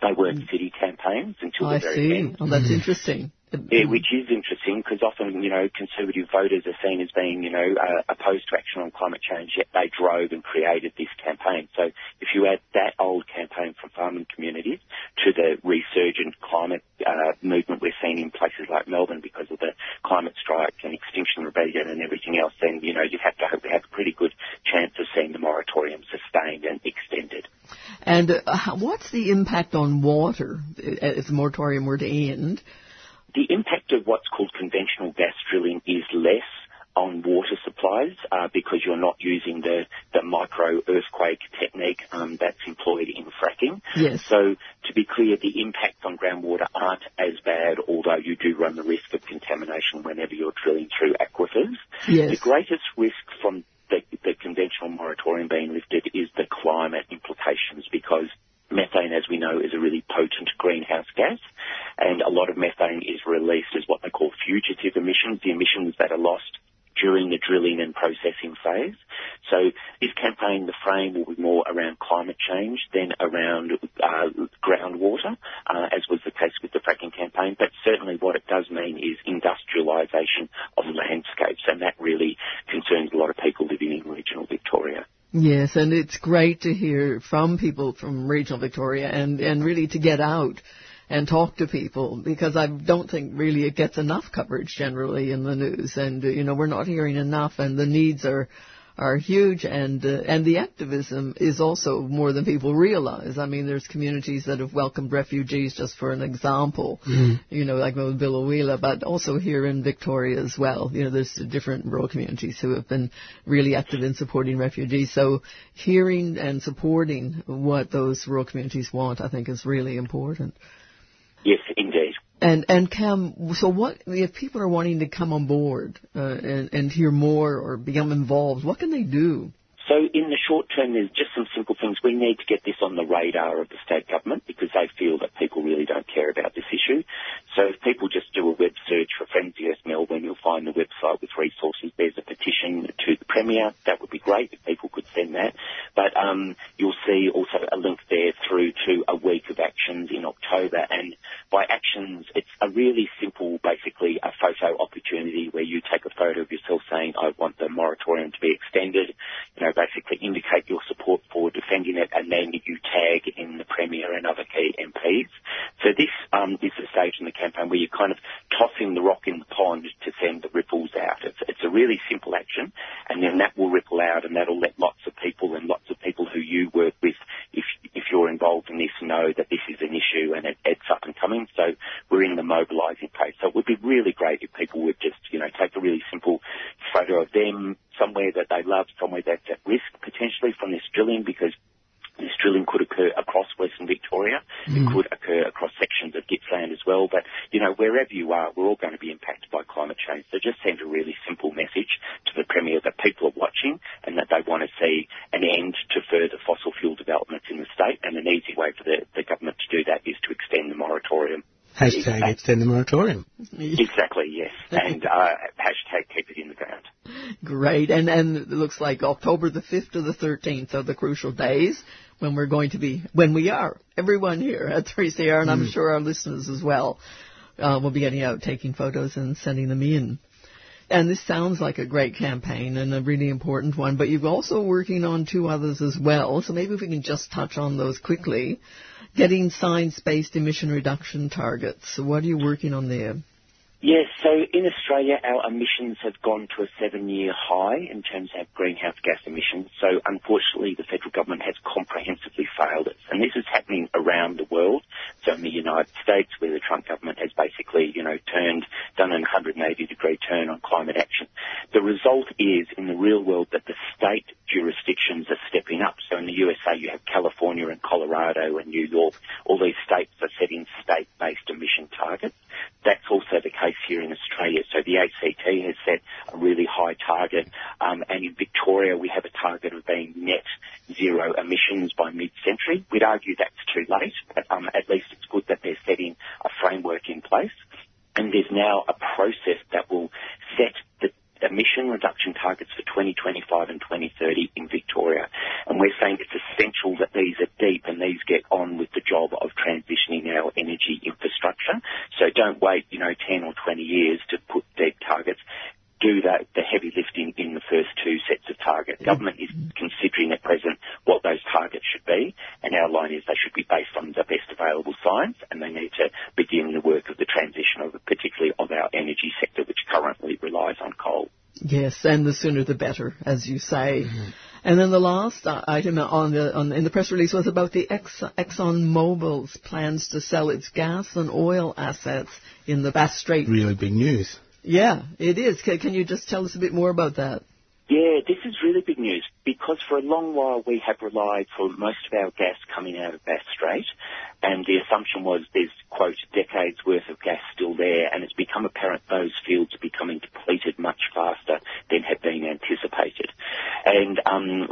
They weren't city campaigns until I the very see. end. Oh, that's interesting. Yeah, which is interesting because often, you know, conservative voters are seen as being, you know, uh, opposed to action on climate change, yet they drove and created this campaign. So if you add that old campaign from farming communities to the resurgent climate uh, movement we're seeing in places like Melbourne because of the climate strike and Extinction Rebellion and everything else, then, you know, you'd have to hope we have a pretty good chance of seeing the moratorium sustained and extended. And uh, what's the impact on water uh, if the moratorium were to end? The impact of what's called conventional gas drilling is less on water supplies uh, because you're not using the, the micro earthquake technique um, that's employed in fracking. Yes. So to be clear, the impacts on groundwater aren't as bad, although you do run the risk of contamination whenever you're drilling through aquifers. Yes. The greatest risk from the, the conventional moratorium being lifted is the climate implications because methane, as we know, is a really potent greenhouse gas, and a lot of methane is released as what they call fugitive emissions, the emissions that are lost during the drilling and processing phase. So this campaign, the frame will be more around climate change than around uh, groundwater, uh, as was the case with the fracking campaign. But certainly what it does mean is industrialisation of landscapes, and that really concerns a lot of people living in regional Victoria. Yes, and it's great to hear from people from regional Victoria and, and really to get out and talk to people because I don't think really it gets enough coverage generally in the news. And you know we're not hearing enough and the needs are are huge and uh, and the activism is also more than people realize. I mean, there's communities that have welcomed refugees, just for an example. Mm. You know, like with Biloela, but also here in Victoria as well. You know, there's different rural communities who have been really active in supporting refugees. So, hearing and supporting what those rural communities want, I think, is really important. Yes, indeed. And and Cam, so what if people are wanting to come on board uh, and and hear more or become involved? What can they do? So in the short term, there's just some simple things. We need to get this on the radar of the state government because they feel that people really don't care about this issue. So if people just do a web search for Friends US Melbourne, you'll find the website with resources. There's a petition to the Premier. That would be great if people could send that. But um, you'll see also a link there through to a week of actions in October. And it's a really simple, basically a photo opportunity where you take a photo of yourself saying, I want the moratorium to be extended. You know, basically indicate your support for defending it, and then you tag in the Premier and other key MPs. So this um, is the stage in the campaign where you're kind of tossing the rock in the pond to send the ripples out. It's, it's a really simple action, and then that will ripple out, and that'll let lots of people and lots of people who you work with, if if you're involved in this, know that this is an issue and it, it's up and coming. So we're in the mobilising phase. So it would be really great if people would just, you know, take a really simple photo of them somewhere that they love, somewhere that's at risk potentially from this drilling because this drilling could occur across Western Victoria. It mm. could occur across sections of Gippsland as well. But, you know, wherever you are, we're all going to be impacted by climate change. So just send a really simple message to the Premier that people are watching and that they want to see an end to further fossil fuel developments in the state. And an easy way for the, the government to do that is to extend the moratorium. Hashtag extend the moratorium. Exactly, yes. And uh, hashtag keep it in the ground. Great, and and it looks like October the fifth to the thirteenth are the crucial days when we're going to be when we are everyone here at 3CR, and I'm Mm. sure our listeners as well uh, will be getting out, taking photos, and sending them in. And this sounds like a great campaign and a really important one, but you're also working on two others as well. So maybe if we can just touch on those quickly. Getting science-based emission reduction targets. So what are you working on there? Yes, so in Australia, our emissions have gone to a seven-year high in terms of greenhouse gas emissions. So unfortunately, the federal government has comprehensively failed us, and this is happening around the world. So in the United States, where the Trump government has basically, you know, turned, done an 180-degree turn on climate action. The result is, in the real world, that the state jurisdictions are stepping up. So in the USA, you have California and Colorado and New York. All these states are setting state-based emission targets. That's also the case here in Australia. So the ACT has set a really high target, um, and in Victoria we have a target of being net zero emissions by mid-century. We'd argue that's too late, but um, at least it's good that they're setting a framework in place. And there's now a process that will set the emission reduction targets for 2025 and 2030 in Victoria. And we're saying it's essential that these are deep and these get on with the job of transitioning our energy infrastructure. So don't wait, you know, 10 or 20 years to put deep targets. Do that, the heavy lifting in the first two sets of targets. Government is considering at present what those targets should be, and our line is they should be based on the best available science, and they need to begin the work of the transition of, particularly of our energy sector, which currently relies on coal. Yes, and the sooner the better, as you say. Mm-hmm. And then the last uh, item on the on, in the press release was about the Ex- Exxon Mobil's plans to sell its gas and oil assets in the Bass Strait. Really big news. Yeah, it is. Can, can you just tell us a bit more about that? Yeah, this is really big news because for a long while we have relied for most of our gas coming out of Bass Strait, and the assumption was there's, quote, decades worth of gas still there, and it's become apparent those fields are becoming depleted much faster than had been anticipated. And um,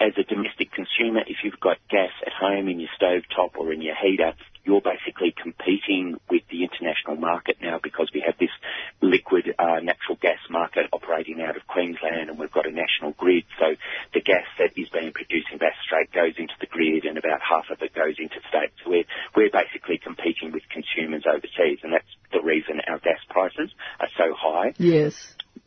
as a domestic consumer, if you've got gas at home in your stove top or in your heater, you're basically competing with the international market now because we have this liquid uh, natural gas market operating out of Queensland and we've got a national grid. So the gas that is being produced in Bass Strait goes into the grid and about half of it goes into state. So we're, we're basically competing with consumers overseas and that's the reason our gas prices are so high. Yes.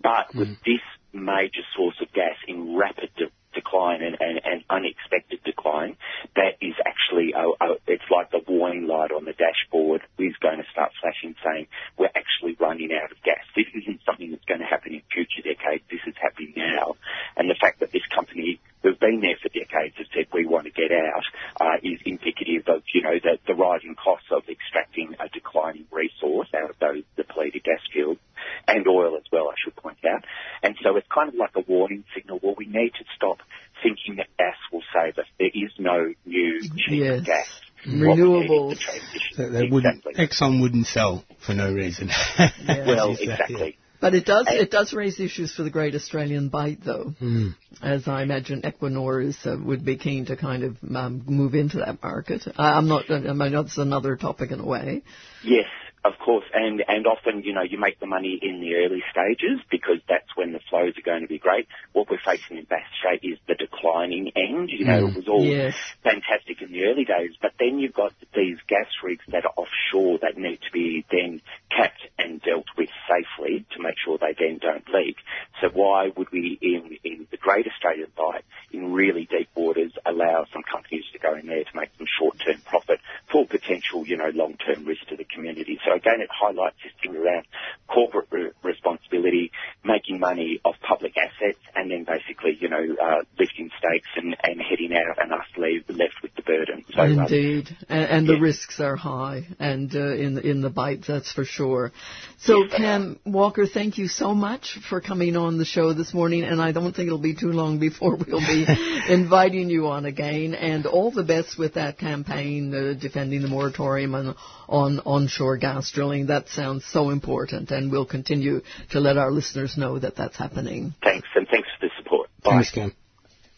But with this major source of gas in rapid de- decline and, and, and unexpected decline, that is actually, a, a, it's like the warning light on the dashboard is going to start flashing saying we're actually running out of gas. This isn't something that's going to happen in future decades. This is happening now. And the fact that this company who've been there for decades have said we want to get out uh, is indicative of, you know, the, the rising costs of extracting a declining resource out of those depleted gas fields and oil as well, I should point out. And so it's kind of like a warning signal. Well, we need to stop thinking that gas will save us. There is no new cheap Yes. gas. What we need is Renewables. the transition. They, they wouldn't, Exxon wouldn't sell for no reason. Well, As you say, exactly. But it does it does raise issues for the Great Australian Bight, though. Mm. as I imagine Equinor is uh, would be keen to kind of um, move into that market. I, I'm not. I mean, that's another topic in a way. Yes, of course, and and often you know you make the money in the early stages because that's when the flows are going to be great. What we're facing in Bass Strait is the declining end. You know, Mm. it was all Yes. fantastic in the early days, but then you've got these gas rigs that are offshore that need to be then capped and dealt with safely to make sure they then don't leak. So why would we in in the Great Australian Bight in really deep waters allow some companies to go in there to make some short-term profit for potential, you know, long-term risk to the community? So again, it highlights this thing around corporate re- responsibility, making money off public assets, and then basically, you know, uh, lifting stakes and, and heading out and us leave, left burden. So, um, Indeed, and, and the yeah. risks are high, and uh, in the, in the Bight, that's for sure. So, Cam Walker, thank you so much for coming on the show this morning, and I don't think it'll be too long before we'll be inviting you on again. And all the best with that campaign uh, defending the moratorium on, on onshore gas drilling. That sounds so important, and we'll continue to let our listeners know that that's happening. thanks, and thanks for the support. Bye. Thanks, Cam.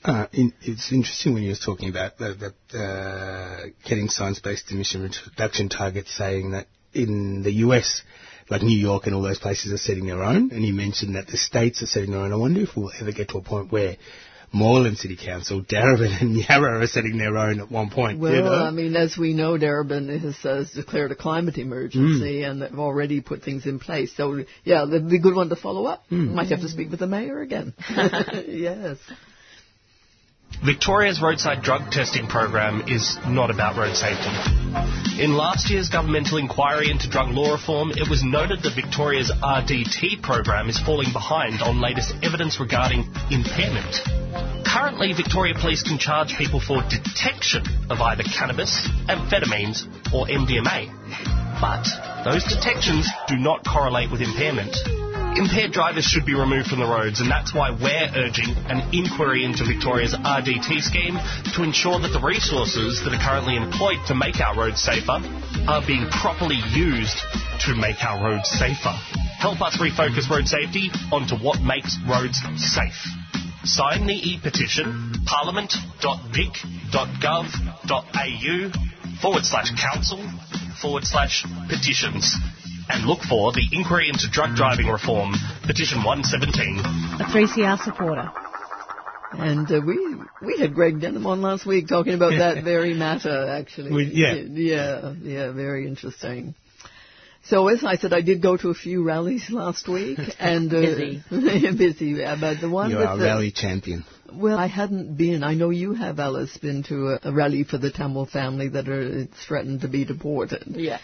Uh, in, it's interesting when you were talking about uh, getting science-based emission reduction targets, saying that in the US, like New York and all those places are setting their own, and you mentioned that the states are setting their own. I wonder if we'll ever get to a point where Moreland City Council, Darebin and Yarra are setting their own at one point. Well, you know? I mean, as we know, Darebin has, has declared a climate emergency and they've already put things in place. So, yeah, that'd be a good one to follow up. Might have to speak with the mayor again. yes. Victoria's roadside drug testing program is not about road safety. In last year's governmental inquiry into drug law reform, it was noted that Victoria's RDT program is falling behind on latest evidence regarding impairment. Currently, Victoria Police can charge people for detection of either cannabis, amphetamines, or MDMA. But those detections do not correlate with impairment. Impaired drivers should be removed from the roads, and that's why we're urging an inquiry into Victoria's RDT scheme to ensure that the resources that are currently employed to make our roads safer are being properly used to make our roads safer. Help us refocus road safety onto what makes roads safe. Sign the e-petition parliament.vic.gov.au forward slash council forward slash petitions and look for the Inquiry into Drug Driving Reform, Petition 117. A 3CR supporter. And uh, we we had Greg Denham on last week talking about that very matter, actually. We- yeah. Yeah, yeah, very interesting. So as I said, I did go to a few rallies last week, and uh, Busy. busy. yeah, But the one You're with the, rally champion. Well, I hadn't been. I know you have, Alice, been to a, a rally for the Tamil family that are threatened to be deported. Yeah.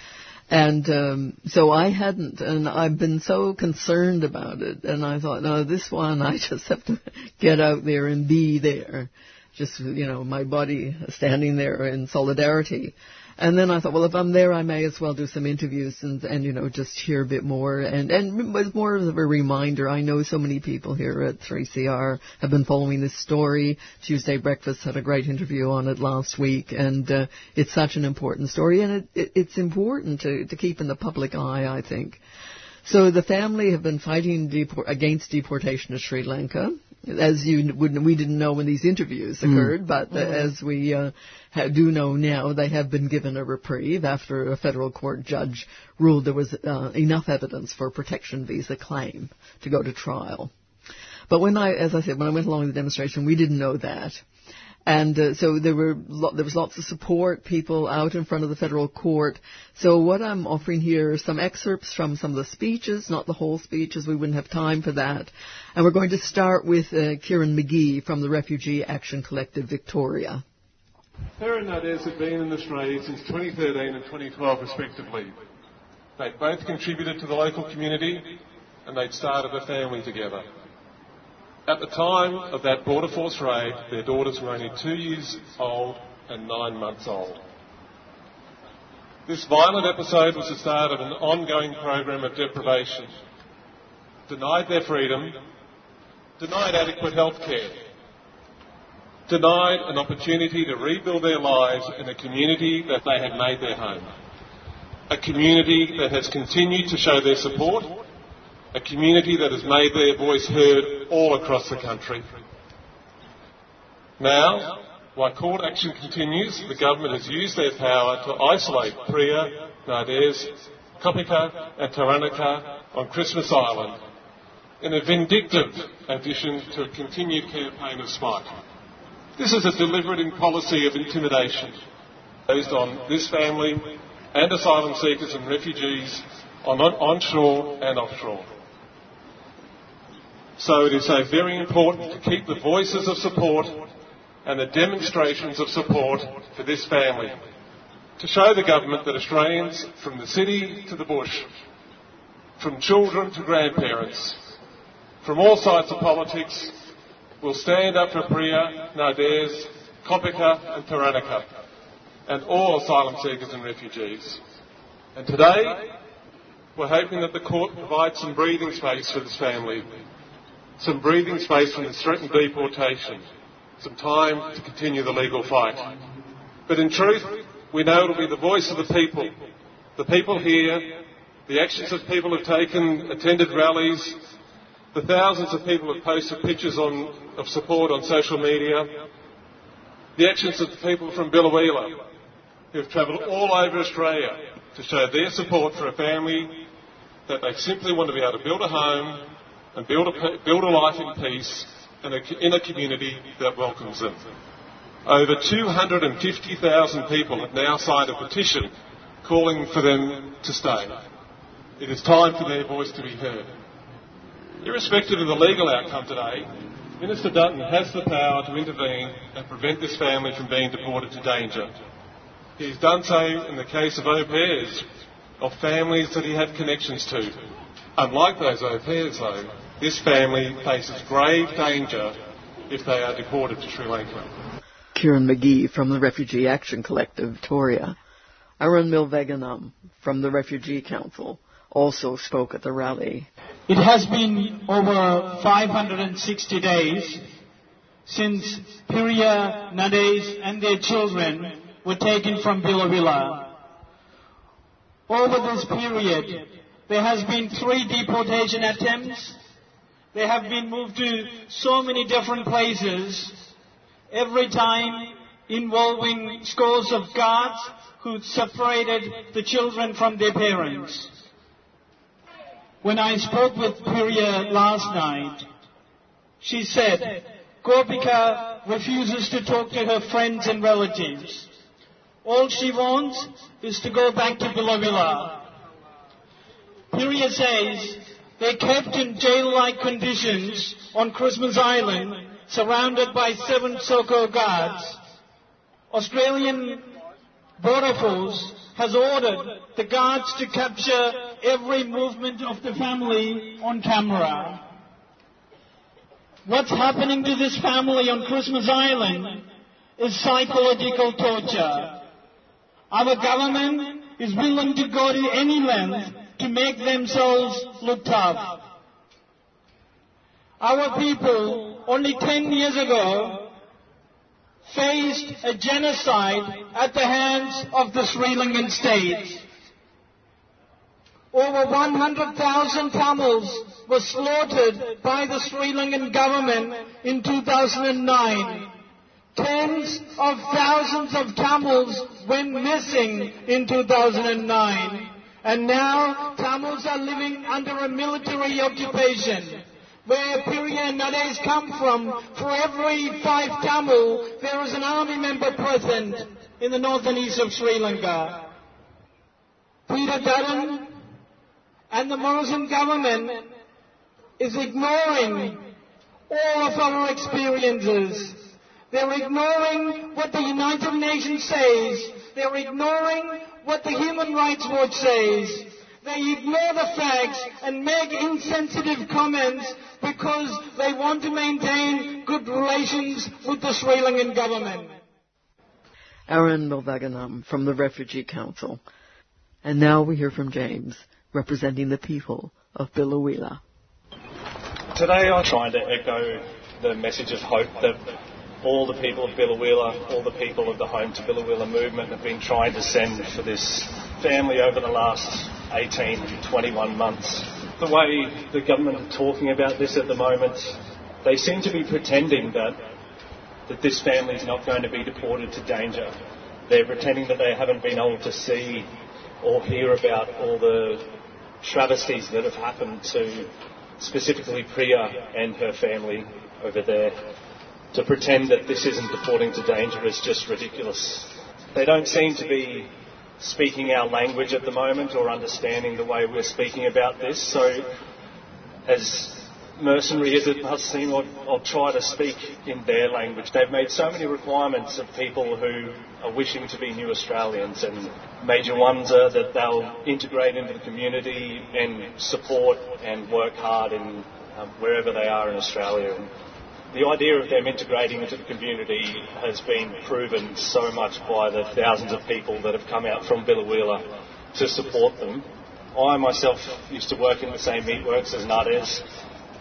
And um, so I hadn't, and I've been so concerned about it. And I thought, no, this one, I just have to get out there and be there. Just, you know, my body standing there in solidarity. And then I thought, well, if I'm there, I may as well do some interviews and, and you know, just hear a bit more. And, and it was more of a reminder. I know so many people here at 3CR have been following this story. Tuesday Breakfast had a great interview on it last week. And uh, it's such an important story. And it, it, it's important to, to keep in the public eye, I think. So the family have been fighting against deportation to Sri Lanka. As you would, we didn't know when these interviews Mm. occurred, but uh, as we uh, ha- do know now, they have been given a reprieve after a federal court judge ruled there was uh, enough evidence for a protection visa claim to go to trial. But when I, as I said, when I went along with the demonstration, we didn't know that. And uh, so there were lo- there was lots of support, people out in front of the federal court. So what I'm offering here are some excerpts from some of the speeches, not the whole speeches. we wouldn't have time for that. And we're going to start with uh, Kieran McGee from the Refugee Action Collective Victoria. Her and Nades have been in Australia since 2013 and 2012 respectively. They'd both contributed to the local community and they'd started a family together. At the time of that border force raid, their daughters were only two years old and nine months old. This violent episode was the start of an ongoing program of deprivation. Denied their freedom, denied adequate health care, denied an opportunity to rebuild their lives in a community that they had made their home. A community that has continued to show their support, a community that has made their voice heard all across the country. Now, while court action continues, the government has used their power to isolate Priya, Nades, Kopika and Tharnicaa on Christmas Island in a vindictive addition to a continued campaign of spite. This is a deliberate policy of intimidation based on this family and asylum seekers and refugees on onshore and offshore. So it is so very important to keep the voices of support and the demonstrations of support for this family. To show the government that Australians from the city to the bush, from children to grandparents, from all sides of politics, will stand up for Priya, Nades, Kopika and Tharnicaa, and all asylum seekers and refugees. And today, we're hoping that the court provides some breathing space for this family, some breathing space from the threatened deportation, some time to continue the legal fight. But in truth, we know it'll be the voice of the people, the people here, the actions that people have taken, attended rallies, the thousands of people have posted pictures on, of support on social media, the actions of the people from Biloela who have travelled all over Australia to show their support for a family that they simply want to be able to build a home and build a, build a life in peace in a, in a community that welcomes them. Over 250,000 people have now signed a petition calling for them to stay. It is time for their voice to be heard. Irrespective of the legal outcome today, Minister Dutton has the power to intervene and prevent this family from being deported to danger. He has done so in the case of au pairs, of families that he had connections to. Unlike those au pairs, though, this family faces grave danger if they are deported to Sri Lanka. Kieran McGee from the Refugee Action Collective Victoria. Arun Mylvaganam from the Refugee Council also spoke at the rally. It has been over 560 days since Priya, Nades and their children were taken from Biloela. Over this period, there has been three deportation attempts. They have been moved to so many different places, every time involving scores of guards who separated the children from their parents. When I spoke with Priya last night, she said, Kopika refuses to talk to her friends and relatives. All she wants is to go back to Biloela. Priya says they are kept in jail-like conditions on Christmas Island, surrounded by seven Serco guards. Australian Border Force has ordered the guards to capture every movement of the family on camera. What's happening to this family on Christmas Island is psychological torture. Our government is willing to go to any length to make themselves look tough. Our people, only 10 years ago, faced a genocide at the hands of the Sri Lankan state. over 100,000 Tamils were slaughtered by the Sri Lankan government in 2009. Tens of thousands of Tamils went missing in 2009. And now Tamils are living under a military occupation. Where Priya Nades come from, for every five Tamil, there is an army member present in the north and east of Sri Lanka. Peter Dutton and the Morrison government is ignoring all of our experiences. They're ignoring what the United Nations says. They're ignoring what the Human Rights Watch says. They ignore the facts and make insensitive comments because they want to maintain good relations with the Sri Lankan government. Arun Mylvaganam from the Refugee Council. And now we hear from James, representing the people of Biloela. Today I'm trying to echo the message of hope that all the people of Biloela, all the people of the Home to Biloela movement have been trying to send for this family over the last 18 to 21 months. The way the government are talking about this at the moment, they seem to be pretending that, that this family is not going to be deported to danger. They're pretending that they haven't been able to see or hear about all the travesties that have happened to specifically Priya and her family over there. To pretend that this isn't deporting to danger is just ridiculous. They don't seem to be speaking our language at the moment or understanding the way we're speaking about this. So, as mercenary as it must seem, I'll, I'll try to speak in their language. They've made so many requirements of people who are wishing to be new Australians, and major ones are that they'll integrate into the community and support and work hard in um, wherever they are in Australia. And the idea of them integrating into the community has been proven so much by the thousands of people that have come out from Biloela to support them. I myself used to work in the same meatworks as Nades,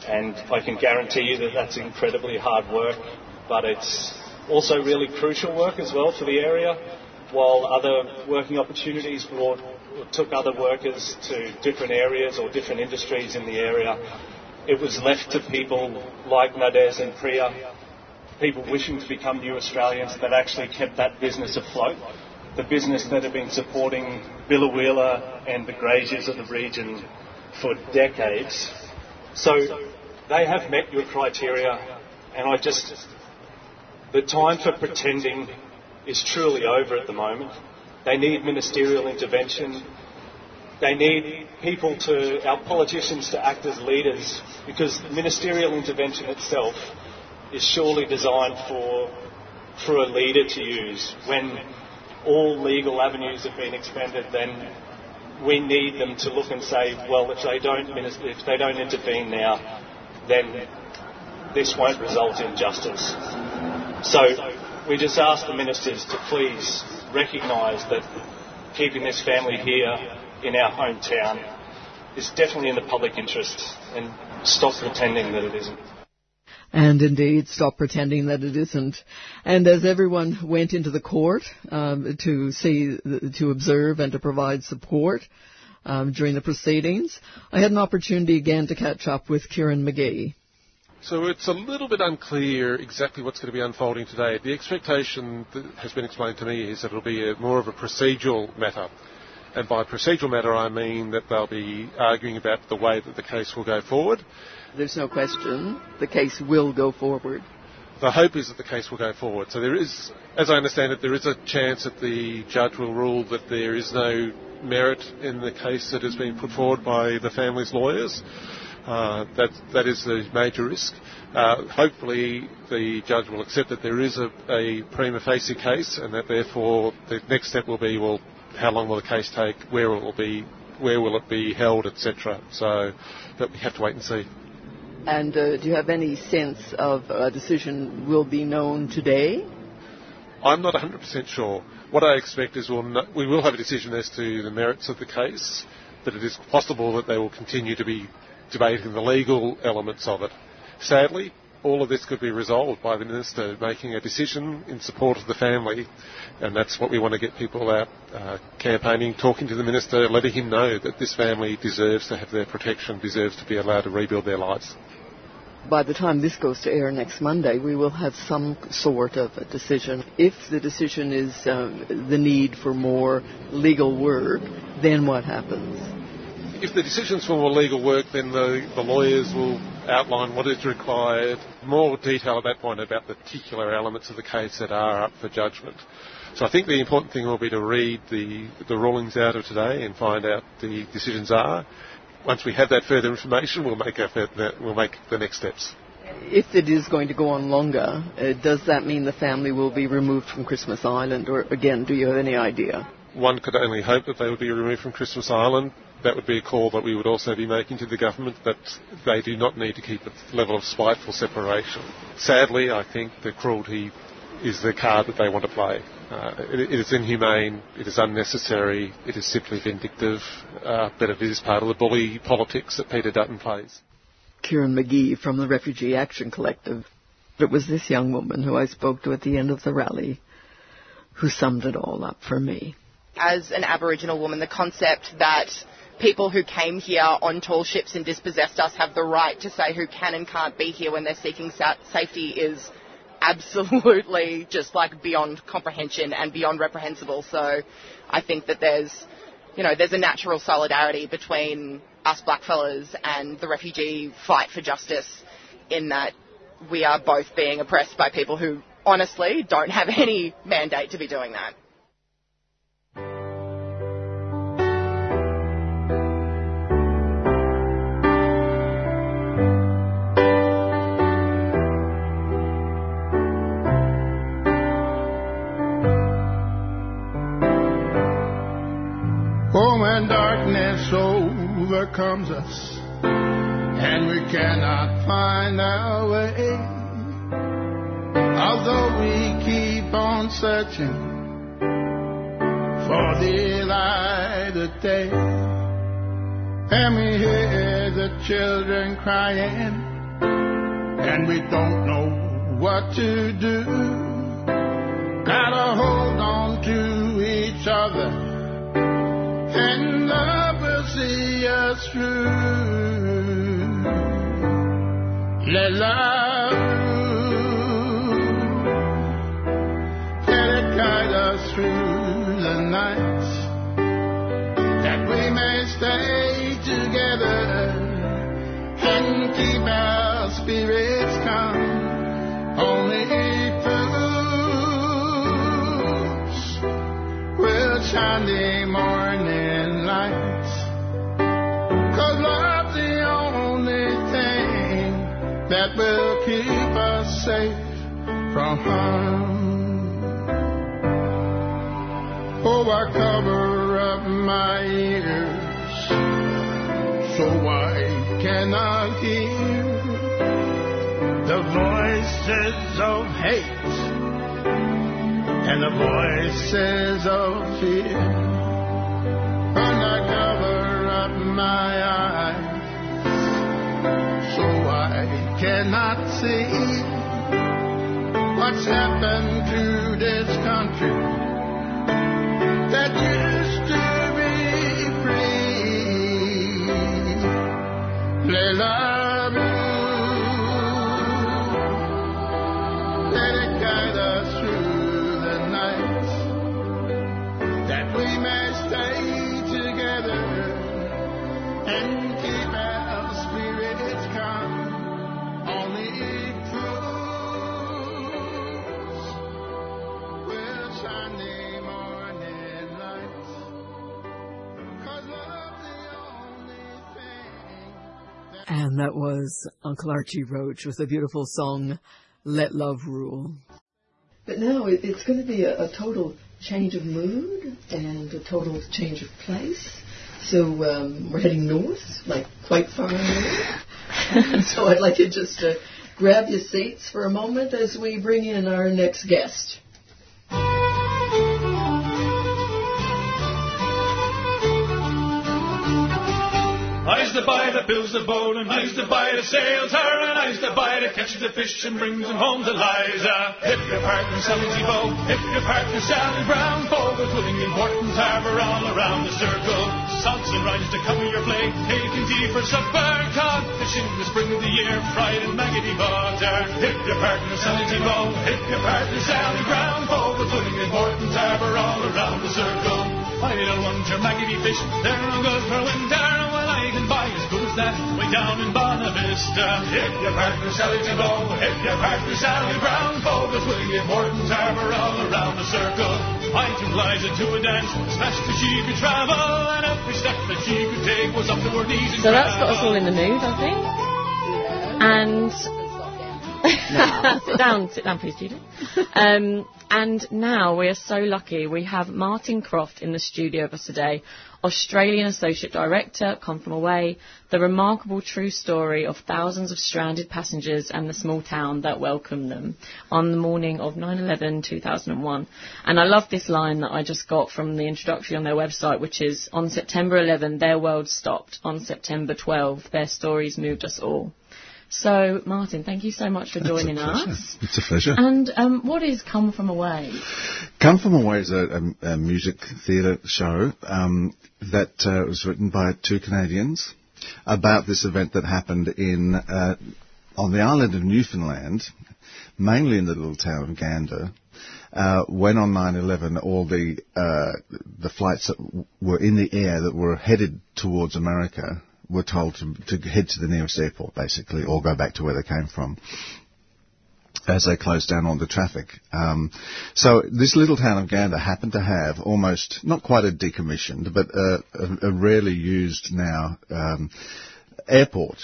and I can guarantee you that that's incredibly hard work, but it's also really crucial work as well for the area. While other working opportunities brought, took other workers to different areas or different industries in the area, it was left to people like Nades and Priya, people wishing to become new Australians that actually kept that business afloat. The business that had been supporting Biloela and the graziers of the region for decades. So they have met your criteria, and I just, the time for pretending is truly over at the moment. They need ministerial intervention. They need people to, our politicians to act as leaders because ministerial intervention itself is surely designed for, for a leader to use. When all legal avenues have been expended, then we need them to look and say, well, if they don't, if they don't intervene now, then this won't result in justice. So we just ask the ministers to please recognise that keeping this family here in our hometown is definitely in the public interest and stop pretending that it isn't. And indeed, stop pretending that it isn't. And as everyone went into the court um, to see, to observe, and to provide support um, during the proceedings, I had an opportunity again to catch up with Kieran McGee. So it's a little bit unclear exactly what's going to be unfolding today. The expectation that has been explained to me is that it'll be a, more of a procedural matter. And by procedural matter, I mean that they'll be arguing about the way that the case will go forward. There's no question the case will go forward. The hope is that the case will go forward. So there is, as I understand it, there is a chance that the judge will rule that there is no merit in the case that has been put forward by the family's lawyers. Uh, that that is the major risk. Uh, hopefully, the judge will accept that there is a, a prima facie case, and that therefore the next step will be, well, how long will the case take? Where will it be? Where will it be held, etc. So, but we have to wait and see. And uh, do you have any sense of a decision will be known today? I'm not 100% sure. What I expect is we'll no- we will have a decision as to the merits of the case, but it is possible that they will continue to be debating the legal elements of it. Sadly, all of this could be resolved by the minister making a decision in support of the family, and that's what we want to get people out uh, campaigning, talking to the minister, letting him know that this family deserves to have their protection, deserves to be allowed to rebuild their lives. By the time this goes to air next Monday, we will have some sort of a decision. If the decision is um, the need for more legal work, then what happens? If the decision's for more legal work, then the, the lawyers will outline what is required, more detail at that point about the particular elements of the case that are up for judgment. So I think the important thing will be to read the, the rulings out of today and find out the decisions are. Once we have that further information, we'll make, our, we'll make the next steps. If it is going to go on longer, uh, does that mean the family will be removed from Christmas Island, or again, do you have any idea? One could only hope that they would be removed from Christmas Island that would be a call that we would also be making to the government that they do not need to keep a level of spiteful separation. Sadly, I think the cruelty is the card that they want to play. Uh, it, it is inhumane, it is unnecessary, it is simply vindictive, uh, but it is part of the bully politics that Peter Dutton plays. Kieran McGee from the Refugee Action Collective. It was this young woman who I spoke to at the end of the rally who summed it all up for me. As an Aboriginal woman, the concept that people who came here on tall ships and dispossessed us have the right to say who can and can't be here when they're seeking sa- safety is absolutely just like beyond comprehension and beyond reprehensible. So I think that there's, you know, there's a natural solidarity between us blackfellas and the refugee fight for justice in that we are both being oppressed by people who honestly don't have any mandate to be doing that. Overcomes us and we cannot find our way. Although we keep on searching for the light of day, and we hear the children crying, and we don't know what to do. Gotta hold on to each other see us through. Let love let it guide us through the night, that we may stay together and keep our that will keep us safe from harm. Oh, I cover up my ears so I cannot hear the voices of hate and the voices of fear. And I cover up my eyes cannot see what's happened to this country that used to be free. Let And that was Uncle Archie Roach with a beautiful song, Let Love Rule. But now it's going to be a, a total change of mood and a total change of place. So um, we're heading north, like quite far north. so I'd like you just to grab your seats for a moment as we bring in our next guest. To buy the bills of boat, and I to buy the sails, her, and I to buy the catches the fish and brings them home to Liza. If your partner Sally Bow, if your partner Sally Brown, Fogar's living in Moreton's Harbour all around the circle. Sods and rinds to cover your plate, taking tea for supper, cod fishing in the spring of the year, fried in maggoty butter. If your partner Sally Bow, if your partner Sally Brown, Fogar's living in Moreton's Harbour all around the circle. I don't want your maggoty fish, they're no good for winter, I can buy as good as that way down in Bonavista. If your partner Sally Bow, if your partner Sally Brown, Fogar's living in Moreton's Harbour all around the circle. I took Liza to a dance as fast as she could travel, and every step that she could take was up to her knees in So that's got us all in the mood, I think. And sit down, sit down, please, Judy. Um, and now we are so lucky. We have Martin Croft in the studio with us today, Australian Associate Director, come from away, the remarkable true story of thousands of stranded passengers and the small town that welcomed them on the morning of 9/11 2001. And I love this line that I just got from the introductory on their website, which is on September 11 their world stopped. On September 12 their stories moved us all. So, Martin, thank you so much for joining us. It's a pleasure. And um, what is Come From Away? Come From Away is a, a, a music theatre show um, that uh, was written by two Canadians about this event that happened in uh, on the island of Newfoundland, mainly in the little town of Gander. Uh, when on 9/11, all the uh, the flights that w- were in the air that were headed towards America were told to, to head to the nearest airport, basically, or go back to where they came from as they closed down all the traffic. Um, so this little town of Gander happened to have almost, not quite a decommissioned, but a, a, a rarely used now um, airport.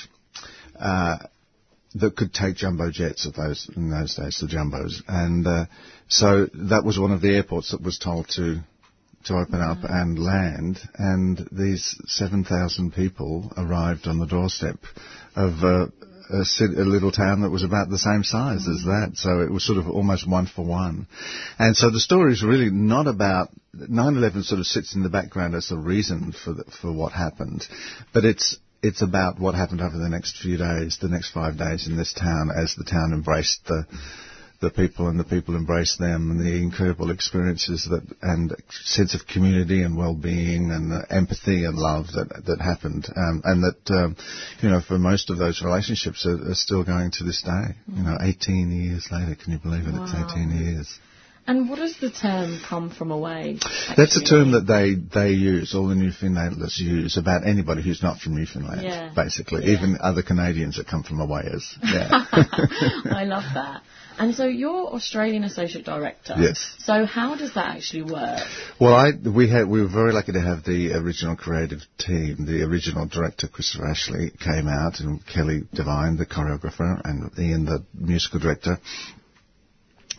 Uh, that could take jumbo jets of those in those days, the jumbos, and uh, so that was one of the airports that was told to to open up and land, and these 7,000 people arrived on the doorstep of uh, a, a little town that was about the same size as that. So it was sort of almost one for one. And so the story is really not about 9/11. Sort of sits in the background as the reason for the, for what happened, but it's it's about what happened over the next few days, the next five days in this town, as the town embraced the the people and the people embrace them and the incredible experiences that and sense of community and well-being and empathy and love that that happened um, and that um, you know for most of those relationships are, are still going to this day you know 18 years later can you believe it it's 18 years And what does the term come from away? that's a term that they, they use, all the Newfoundlanders use about anybody who's not from Newfoundland, Yeah. basically. Even other Canadians that come from awayers. Yeah. I love that. And so you're Australian Associate Director. Yes. So how does that actually work? Well, I we had we were very lucky to have the original creative team. The original director, Christopher Ashley, came out, and Kelly Devine, the choreographer, and Ian, the musical director,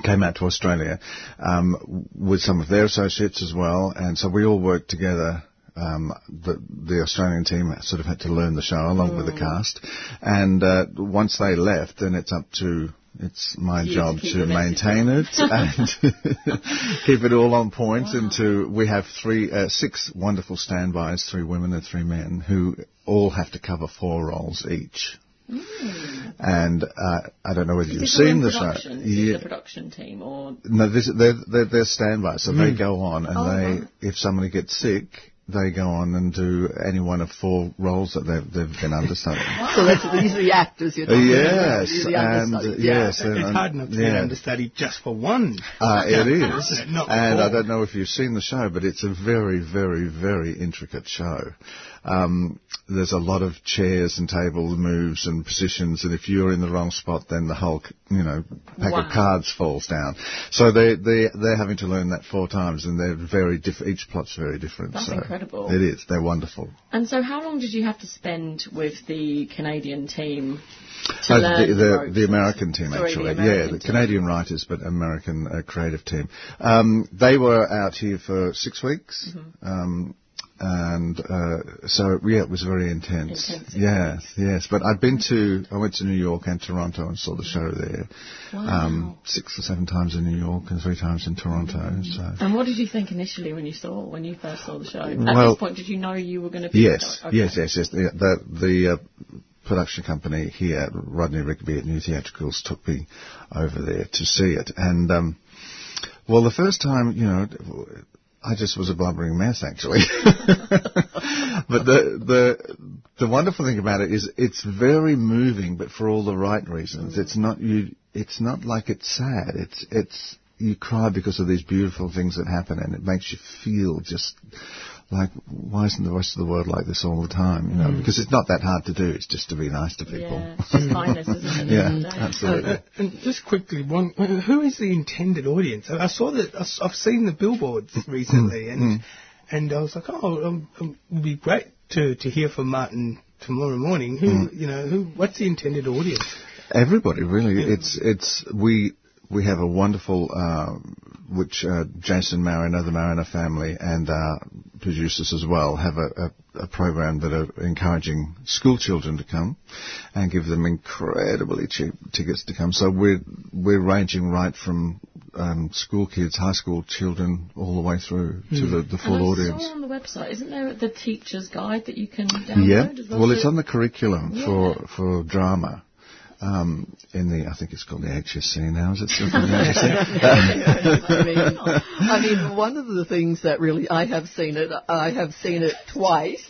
came out to Australia um, with some of their associates as well, and so we all worked together. Um, the, the Australian team sort of had to learn the show along with the cast, and uh, once they left, then it's up to it's my You job to maintain it and keep it all on point. And to we have three, uh, six wonderful standbys, three women and three men, who all have to cover four roles each. And uh, I don't know whether Is you've this seen the show. production? Is it the production team or No, this, they're, they're, they're standby, so they Mm. go on, and Oh, they, right. if somebody gets sick, they go on and do any one of four roles that they've, they've been understudying. So that's these are the actors you're talking about. yes, These are the and understudies. yes, It's and, hard enough to get yeah. understudy just for one. Uh, it This is. is not and I don't know if you've seen the show, but it's a very, very, very intricate show. Um, there's a lot of chairs and table moves and positions, and if you're in the wrong spot, then the whole, you know, pack Wow. of cards falls down. So they they they're having to learn that four times, and they're very different. Each plot's very different. That's so incredible. It is. They're wonderful. And so how long did you have to spend with the Canadian team Uh, the, the, the, the American team, Sorry, the actually. American yeah, the team. Canadian writers, but American uh, creative team. Um, they were out here for six weeks. Mm-hmm. Um, and uh, so yeah, it was very intense. Intense Yes, yes. But I've been to, I went to New York and Toronto and saw the show there. Wow. Um, six or seven times in New York and three times in Toronto. So And what did you think initially when you saw when you first saw the show? At Well- this point, did you know you were going to be? Yes, Okay. yes, yes, yes. The the, the uh, production company here, Rodney Rigby at New Theatricals, took me over there to see it, and um, well, the first time, you know. I just was a blubbering mess, actually. but the the the wonderful thing about it is it's very moving, but for all the right reasons. It's not you. It's not like it's sad. It's it's you cry because of these beautiful things that happen, and it makes you feel just like why isn't the rest of the world like this all the time? You know, Mm. because it's not that hard to do. It's just to be nice to people. Yeah, it's just kindness, isn't it? Yeah, And, uh, absolutely. Uh, and just quickly, one, who is the intended audience? I I saw that I've seen the billboards recently, and Mm. and I was like, oh, um, um, it'd be great to to hear from Martin tomorrow morning. Who Mm. you know who? What's the intended audience? Everybody, really. It's it's we we have a wonderful um, which uh, Jason Marriner, the Marriner family, and uh, producers as well have a, a, a program that are encouraging school children to come and give them incredibly cheap tickets to come. So we're we're ranging right from um, school kids, high school children, all the way through to Mm. the, the full and I audience. saw on the website, isn't there the teacher's guide that you can download Yeah. as well? Well, it's on the curriculum Yeah. for for drama. Um, in the, I think it's called the HSC now. Is it still called the HSC? I mean, I mean, one of the things that really I have seen it. I have seen it twice.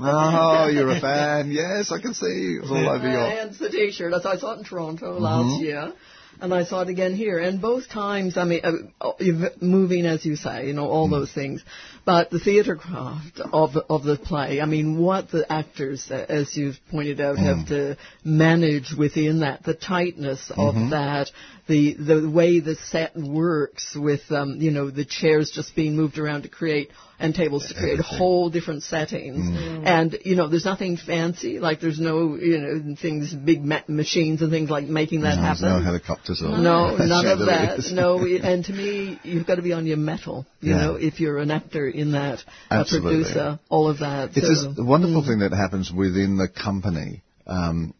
oh, you're a fan. Yes, I can see. It was all over your. Hence the T-shirt. I saw it in Toronto last Mhm. year, and I saw it again here. And both times, I mean, uh, uh, moving as you say, you know, all those things. But the theatre craft of of the play. I mean, what the actors, uh, as you've pointed out, have to manage within that, the tightness of Mhm. that, the the way the set works with, um, you know, the chairs just being moved around to create and tables to create whole different settings. Mm. And you know, there's nothing fancy. Like there's no, you know, things, big ma- machines and things like making that No, happen. no helicopters or No, none of that. No, and to me, you've got to be on your mettle. You Yeah. know, if you're an actor in that, a producer, all of that. It's so, this wonderful thing that happens within the company. Um,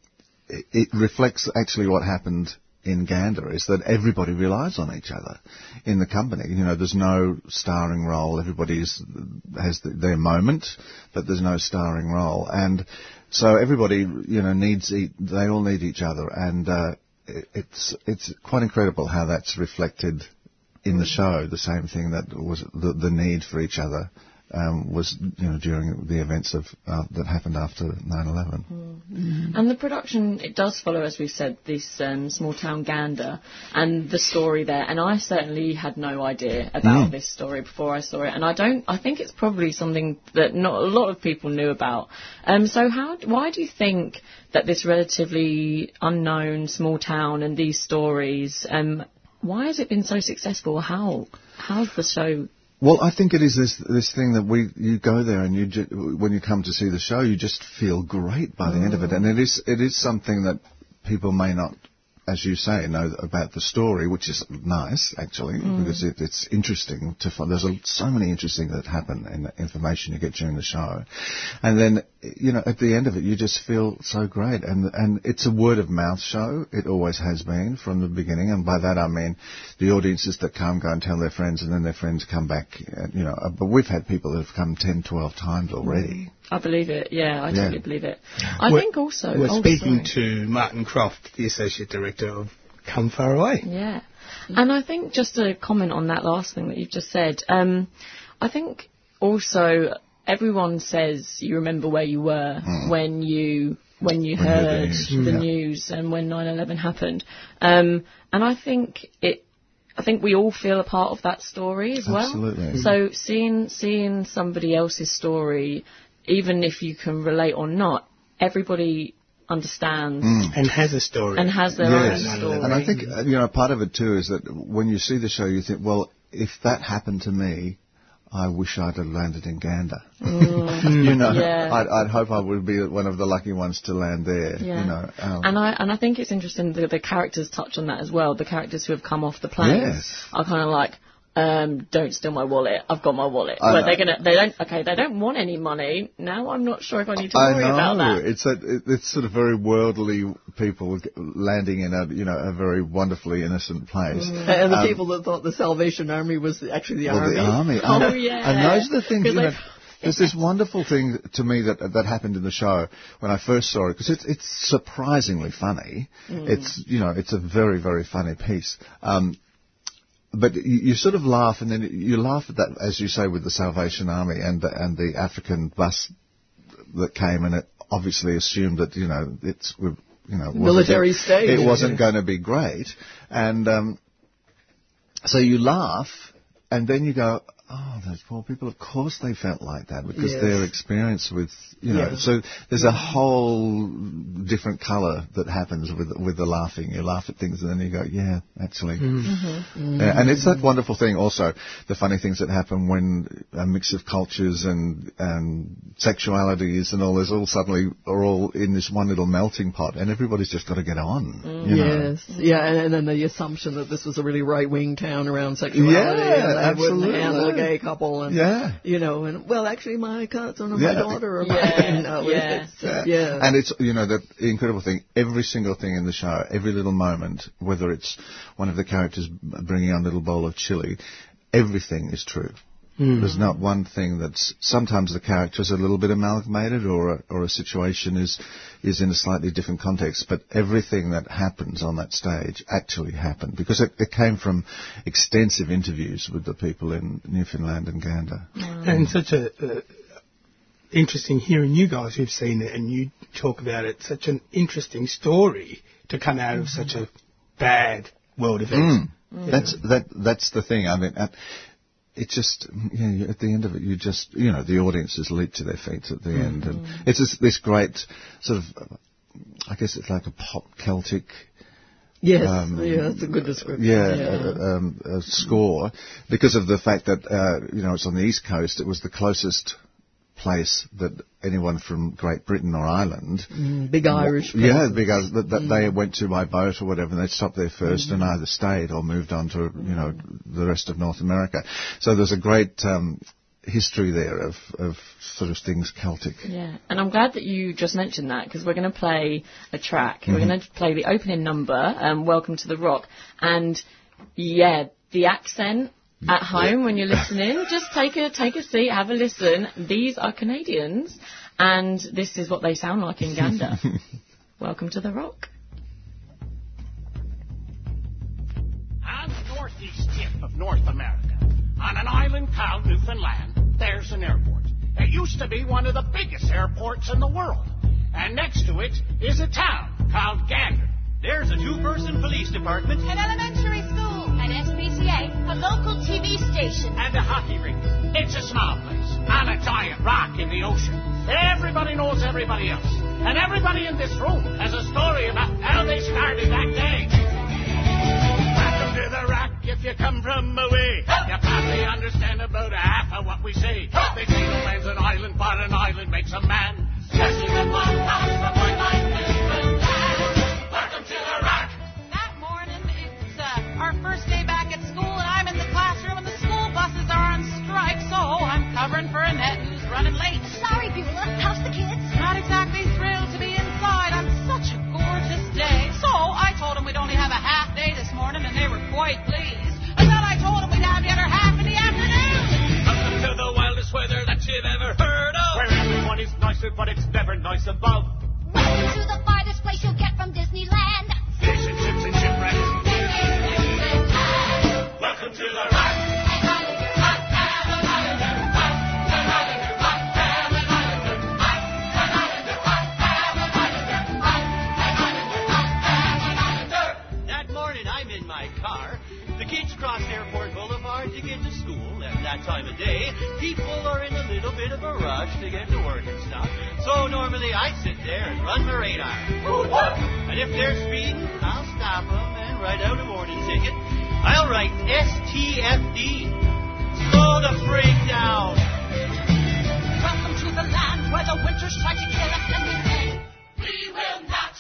it, it reflects actually what happened in Gander is that everybody relies on each other in the company. You know, there's no starring role. Everybody has the, their moment, but there's no starring role. And so everybody, you know, needs, e- they all need each other. And, uh, it, it's, it's quite incredible how that's reflected in the show. The same thing that was the, the need for each other um, was you know during the events of uh, that happened after 9/11. And the production, it does follow, as we said, this um, small town Gander and the story there. And I certainly had no idea about Mm. this story before I saw it. And I don't, I think it's probably something that not a lot of people knew about. Um, so how, why do you think that this relatively unknown small town and these stories, um, why has it been so successful? How, how's the show? Well, I think it is this this thing that we you go there and you ju- when you come to see the show you just feel great by the end of it, mm. and it is it is something that people may not, as you say, know about the story, which is nice actually Mm. because it, it's interesting to find. There's a, so many interesting that happen in the information you get during the show, and then you know at the end of it you just feel so great, and and it's a word of mouth show. It always has been from the beginning, and by that I mean the audiences that come go and tell their friends, and then their friends come back. uh, You know, but we've had people that have come 10, 12 times already. I believe it. Yeah, I Yeah. totally believe it. I We're- think also. We're oh, speaking sorry. to Martin Croft, the Associate Director of Come From Away. Yeah. And I think just to comment on that last thing that you've just said, um, I think also everyone says you remember where you were when you when you When heard the news, the yeah. news and when 9/11 happened. Um, and I think it. I think we all feel a part of that story as well. Absolutely. So seeing seeing somebody else's story, even if you can relate or not, everybody understands And has a story. and has their Yes. own story. And I think, uh, you know, part of it too is that when you see the show, you think, well, if that happened to me, I wish I'd have landed in Gander. Mm. you know, Yeah. I'd, I'd hope I would be one of the lucky ones to land there. Yeah. You know, um, and I and I think it's interesting that the characters touch on that as well. The characters who have come off the plane Yes. are kind of like, um, don't steal my wallet. I've got my wallet. I but know. they're gonna, they don't, okay, they don't want any money. Now I'm not sure if I need to I worry know about that. it's a, it's sort of very worldly people landing in a you know a very wonderfully innocent place. And the Um, people that thought the Salvation Army was actually the well, army. the army. Oh, and, yeah. And those are the things, You know, they've- there's this wonderful thing to me that that happened in the show when I first saw it because it's it's surprisingly funny. Mm. It's you know it's a very very funny piece. Um, but you, you sort of laugh, and then you laugh at that, as you say, with the Salvation Army and the, and the African bus that came, and it obviously assumed that you know it's you know Military state. It wasn't going to be great, and um, so you laugh, and then you go, oh, those poor people. Of course they felt like that because Yes. their experience with you know. Yeah. So there's a whole different colour that happens with with the laughing. You laugh at things, and then you go, yeah, actually. Mm-hmm. mm-hmm. mm-hmm. Yeah, and it's that wonderful thing also, the funny things that happen when a mix of cultures and, and sexualities and all this all suddenly are all in this one little melting pot and everybody's just got to get on. Mm. You know? Yes, yeah, and, and then the assumption that this was a really right-wing town around sexuality, Yeah, absolutely. Wouldn't handle a gay couple, and Yeah. you know, and well, actually, my cousin or my Yeah. daughter, or Yeah, my, you know, yeah. it's, uh, yeah, And it's, you know, the incredible thing, every single thing in the show, every little moment, whether it's one of the characters bringing on a little bowl of chili, everything is true. Mm. There's not one thing that's, sometimes the character's are a little bit amalgamated or a, or a situation is, is in a slightly different context, but everything that happens on that stage actually happened because it, it came from extensive interviews with the people in Newfoundland and Gander. And such a uh, interesting hearing you guys who've seen it and you talk about it. Such an interesting story to come out of such a bad world event. Mm. That's that. That's the thing. I mean, uh, it just you know, at the end of it, you just you know the audiences leap to their feet at the end, and it's this, this great sort of. I guess it's like a pop Celtic. yes, um, yeah, that's a good description. Yeah, uh, um, a score because of the fact that uh, you know it's on the east coast. It was the closest place that anyone from Great Britain or Ireland Mm, big Irish. yeah, presence. because that, that they went to by boat or whatever, and they stopped there 1st and either stayed or moved on to you know the rest of North America. So there's a great um, history there of of sort of things Celtic. Yeah, and I'm glad that you just mentioned that because we're going to play a track. We're Mhm. going to play the opening number, um, "Welcome to the Rock," and yeah, the accent at home when you're listening, just take a take a seat, have a listen. These are Canadians, and this is what they sound like in Gander. Welcome to the Rock. On the northeast tip of North America, on an island called Newfoundland, there's an airport. It used to be one of the biggest airports in the world. And next to it is a town called Gander. There's a two-person police department. An elementary school. A local TV station. And a hockey rink. It's a small place on a giant rock in the ocean. Everybody knows everybody else. And everybody in this room has a story about how they started that day. Welcome to the rock if you come from away. You probably understand about half of what we say. They say no man's an island, but an island makes a man. Especially when one comes from one like and they were quite pleased. And then I told them we'd have the other half in the afternoon. Welcome to the wildest weather that you've ever heard of. Where everyone is nicer, but it's never nice above. Welcome to the farthest a rush to get to work and stuff. So normally I sit there and run my radar. And if they're speeding, I'll stop them and write out a warning ticket. I'll write STFD. Slow the freak down. Welcome to the land where the winters try to kill us, and We will not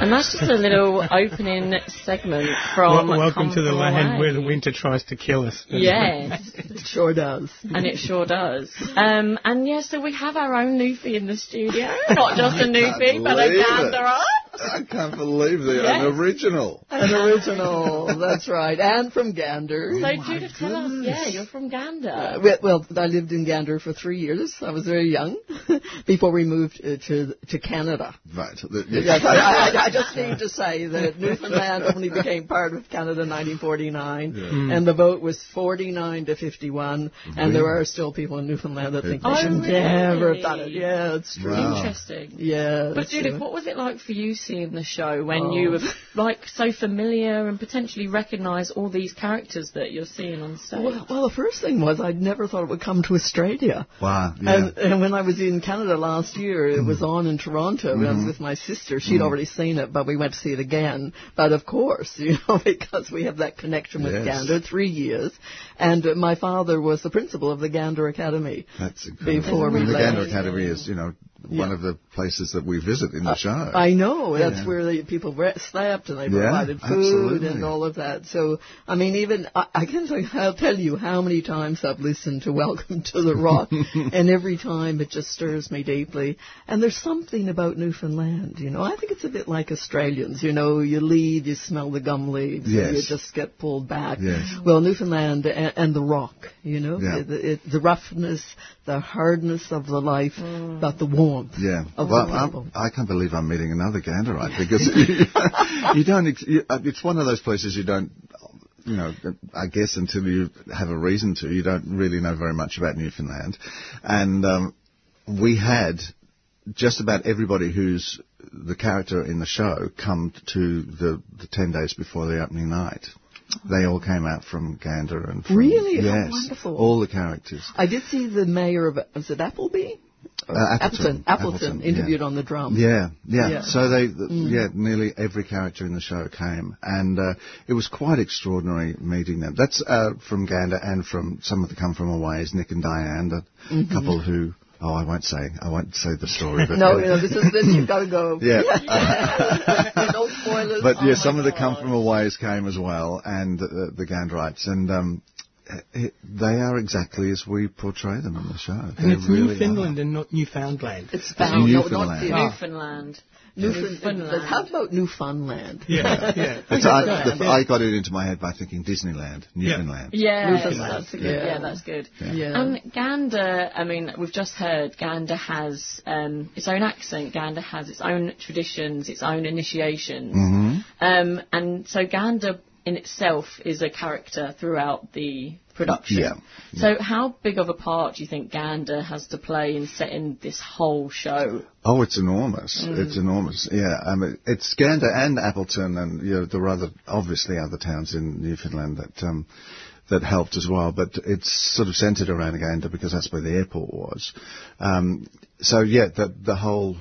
And that's just a little opening segment from Wel- welcome Come to the From land Away. where the winter tries to kill us. Yes. it sure does. And it sure does. Um, and yeah, so we have our own Newfie in the studio. Not just a Newfie, but a believe it. Ganderer. I can't believe the Yes. an original. An original, that's right. And from Gander. So Judith, tell us, yeah, you're from Gander. Uh, well, well, I lived in Gander for three years. I was very young before we moved uh, to to Canada. Right. The- Yes, I, I, I just need to say that Newfoundland only became part of Canada in 1949, Yeah. and the vote was 49 to 51, and there are still people in Newfoundland that think they Oh, should really? never have done it. Yeah, it's true. Interesting. Yeah. But Judith, what was it like for you seeing the show when you Oh. were like so familiar and potentially recognise all these characters that you're seeing on stage? Well, well, the first thing was I'd never thought it would come to Australia. Wow. Yeah. And, and when I was in Canada last year, it was on in Toronto. and I was Mhm. with my sister. She'd Mhm. already seen it, but we went to see it again. But of course, you know, because we have that connection with Yes. Gander, three years. And uh, my father was the principal of the Gander Academy. That's incredible. Before we the left. Gander Academy is, you know, one of the places that we visit in the show. I know. That's Yeah. where the people re- slept and they Yeah, provided food absolutely. and all of that. So, I mean, even I, I can tell, I'll tell you how many times I've listened to Welcome to the Rock, and every time it just stirs me deeply. And there's something about Newfoundland, you know. I think it's a bit like Australians. You know, you leave, you smell the gum leaves, and Yes. you just get pulled back. Yes. Well, Newfoundland and, and the rock, you know, Yeah. it, it, the roughness, the hardness of the life, mm. but the warmth. Yeah. Of Well. I'm, I can't believe I'm meeting another Ganderite because you, don't. ex- You, uh, it's one of those places you don't. You know, I guess until you have a reason to, you don't really know very much about Newfoundland, and um, we had just about everybody who's the character in the show come to the, the ten days before the opening night. They all came out from Gander and from, Really? Yes, wonderful. all the characters. I did see the mayor of was it Appleby? Uh, Appleton. Appleton, Appleton, yeah. interviewed on the drum. Yeah, yeah. Yeah. So they, th- Mm. yeah, nearly every character in the show came, and uh, it was quite extraordinary meeting them. That's uh, from Gander and from some of the come from aways, Nick and Diane, the Mhm. couple who. Oh, I won't say. I won't say the story. But no, no, this is this. You've got to go. Yeah. no spoilers. But Oh yeah, my some of the come from aways came as well, and uh, the Ganderites, and um, they are exactly as we portray them in the show. And They it's really Newfoundland and not Newfoundland. It's found. No, not Newfoundland. the- Ah. Newfoundland. Newfoundland. How about Newfoundland? Yeah, yeah. I, the, I got it into my head by thinking Disneyland, Newfoundland. Yeah, Newfoundland. that's, Yeah. yeah. that's good. Yeah. And Gander, I mean, we've just heard Gander has um, its own accent. Gander has its own traditions, its own initiations. hmm Um, and so Gander in itself is a character throughout the production. Yeah. So how big of a part do you think Gander has to play in setting this whole show? Oh, it's enormous. Mm. It's enormous. Yeah, I mean, it's Gander and Appleton, and you know, there were other, obviously other towns in Newfoundland that um, that helped as well. But it's sort of centred around Gander because that's where the airport was. Um, so yeah, the the whole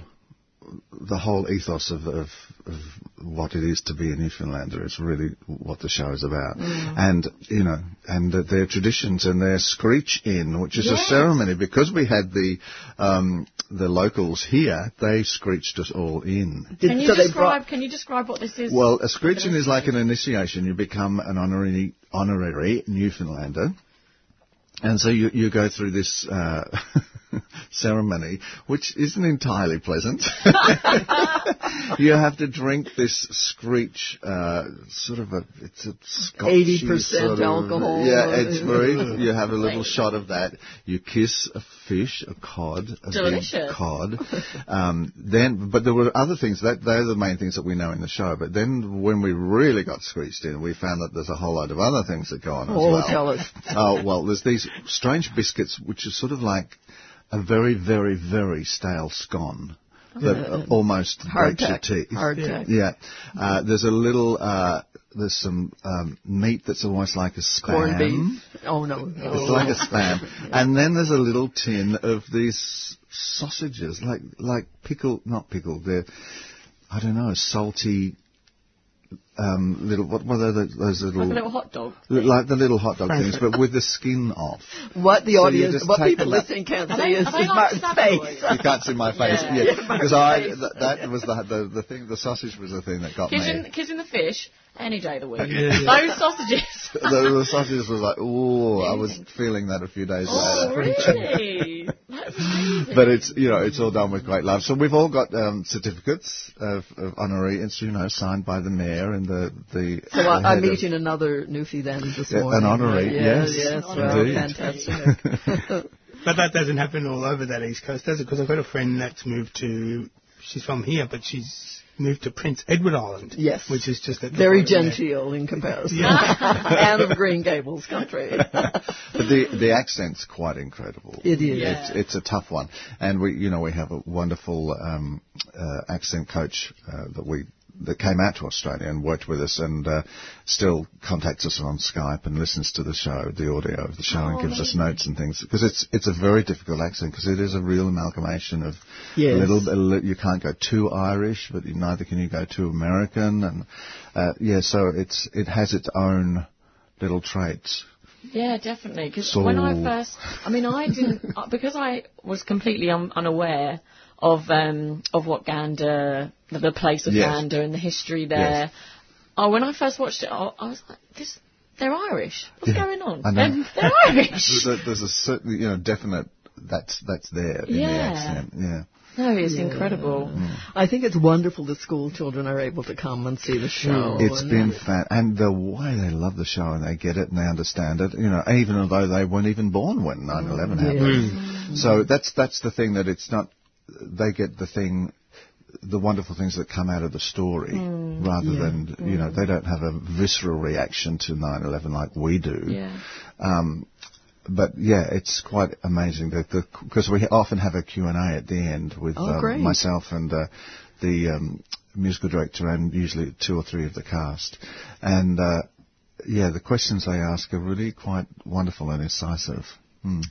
the whole ethos of, of, of what it is to be a Newfoundlander is really what the show is about. Mm. And, you know, and uh, their traditions and their screech in, which is a ceremony. Because we had the, um, the locals here, they screeched us all in. Can you so they describe? Can you describe what this is? Well, a screech in is like an initiation. You become an honorary, honorary Newfoundlander. And so you, you go through this uh, ceremony, which isn't entirely pleasant. you have to drink this screech, uh, sort of a, it's a scotchy 80% sort of- alcohol. Yeah, it's very, you have a little shot of that. You kiss a fish, a cod, a Delicious. big cod. Um, then, but there were other things, that, they're the main things that we know in the show. But then when we really got screeched in, we found that there's a whole load of other things that go on as Oh, well. tell us. Oh, well, there's these strange biscuits, which are sort of like a very, very, very stale scone. That Yeah. almost breaks Hardtack. your teeth. Hardtack. Yeah. Uh, there's a little, uh, there's some um, meat that's almost like a spam. Corned beef. Oh no. It's like a spam. And then there's a little tin of these sausages, like like pickled, not pickled. They're, I don't know, salty um, little what were they, those little Like a little hot dog. li- like the little hot dog things, but with the skin off. What the So audience, what people them listening can't see is, is like Martin's face. You can't see my face, Yeah. yeah, Yeah, because I th- that was the, the the thing. The sausage was the thing that got Kissing, me. kissing the fish any day of the week. Yeah, yeah. Those sausages. the, the sausages were like, oh, I was feeling that a few days Oh, later. really? But it's you know it's all done with great love. So we've all got um, certificates of, of honorary, it's you know signed by the mayor and the the. So the I, I'm head of- meeting another Newfie then this Yeah, morning. an honorary, Yeah, yes, yes, well, indeed. fantastic. But that doesn't happen all over that East Coast, does it? Because I've got a friend that's moved to, she's from here, but she's moved to Prince Edward Island. Yes. Which is just at Very bottom there. genteel in comparison. Yeah. and of Green Gables country. But the the accent's quite incredible. It is. It's, it's a tough one, and we you know we have a wonderful um, uh, accent coach uh, that we that came out to Australia and worked with us, and uh, still contacts us on Skype and listens to the show, the audio of the show, and Oh, gives us notes and things because it's it's a very difficult accent because it is a real amalgamation of Yes. a little, a you can't go too Irish, but neither can you go too American, and uh, yeah, so it's it has its own little traits. Yeah, definitely. Because So- when I first, I mean, I didn't uh, because I was completely un- unaware of um of what Gander, the, the place of Yes. Gander and the history there. Yes. Oh, when I first watched it, I, I was like, this. They're Irish. What's Yeah, going on? I know. They're, they're Irish. there's, a, there's a certain, you know, definite that's that's there in the Yeah. accent. Yeah. no, it's Yeah. incredible. I think it's wonderful that school children are able to come and see the show. It's been fan, and the way they love the show and they get it and they understand it. You know, even although they weren't even born when 9/11 happened. So that's that's the thing that it's not. They get the thing, the wonderful things that come out of the story, Mm. rather Yeah. than you know they don't have a visceral reaction to 9/11 like we do. Yeah. Um, but yeah, it's quite amazing that the because we often have a Q and A at the end with Oh, um, myself and uh, the um, musical director and usually two or three of the cast, and uh, yeah, the questions they ask are really quite wonderful and incisive. Hmm.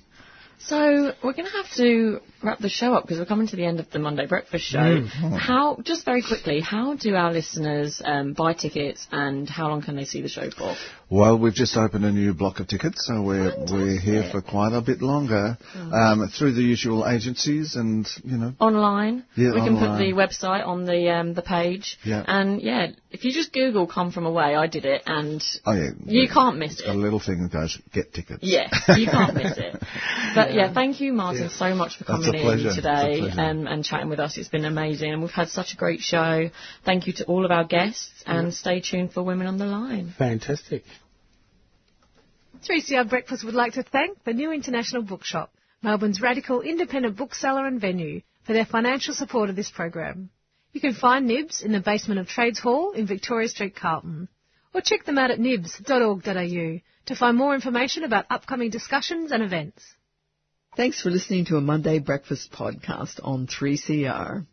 So we're going to have to wrap the show up because we're coming to the end of the Monday Breakfast Show. Mm. How, just very quickly, how do our listeners um, buy tickets and how long can they see the show for? Well, we've just opened a new block of tickets, so we're we're here for quite a bit longer um, through the usual agencies, and you know, Online. Yeah, we can put the website on the um, the page. Yeah. And yeah, if you just Google "Come From Away," I did it, and oh yeah, you can't miss it. a little thing that goes get tickets. Yes, you can't miss it. But yeah, thank you, Martin, so much for coming in today It's and, and chatting with us. It's been amazing, and we've had such a great show. Thank you to all of our guests, and stay tuned for Women on the Line. Fantastic. 3CR Breakfast would like to thank the New International Bookshop, Melbourne's radical independent bookseller and venue, for their financial support of this program. You can find Nibs in the basement of Trades Hall in Victoria Street, Carlton, or check them out at nibs.org.au to find more information about upcoming discussions and events. Thanks for listening to a Monday Breakfast podcast on 3CR.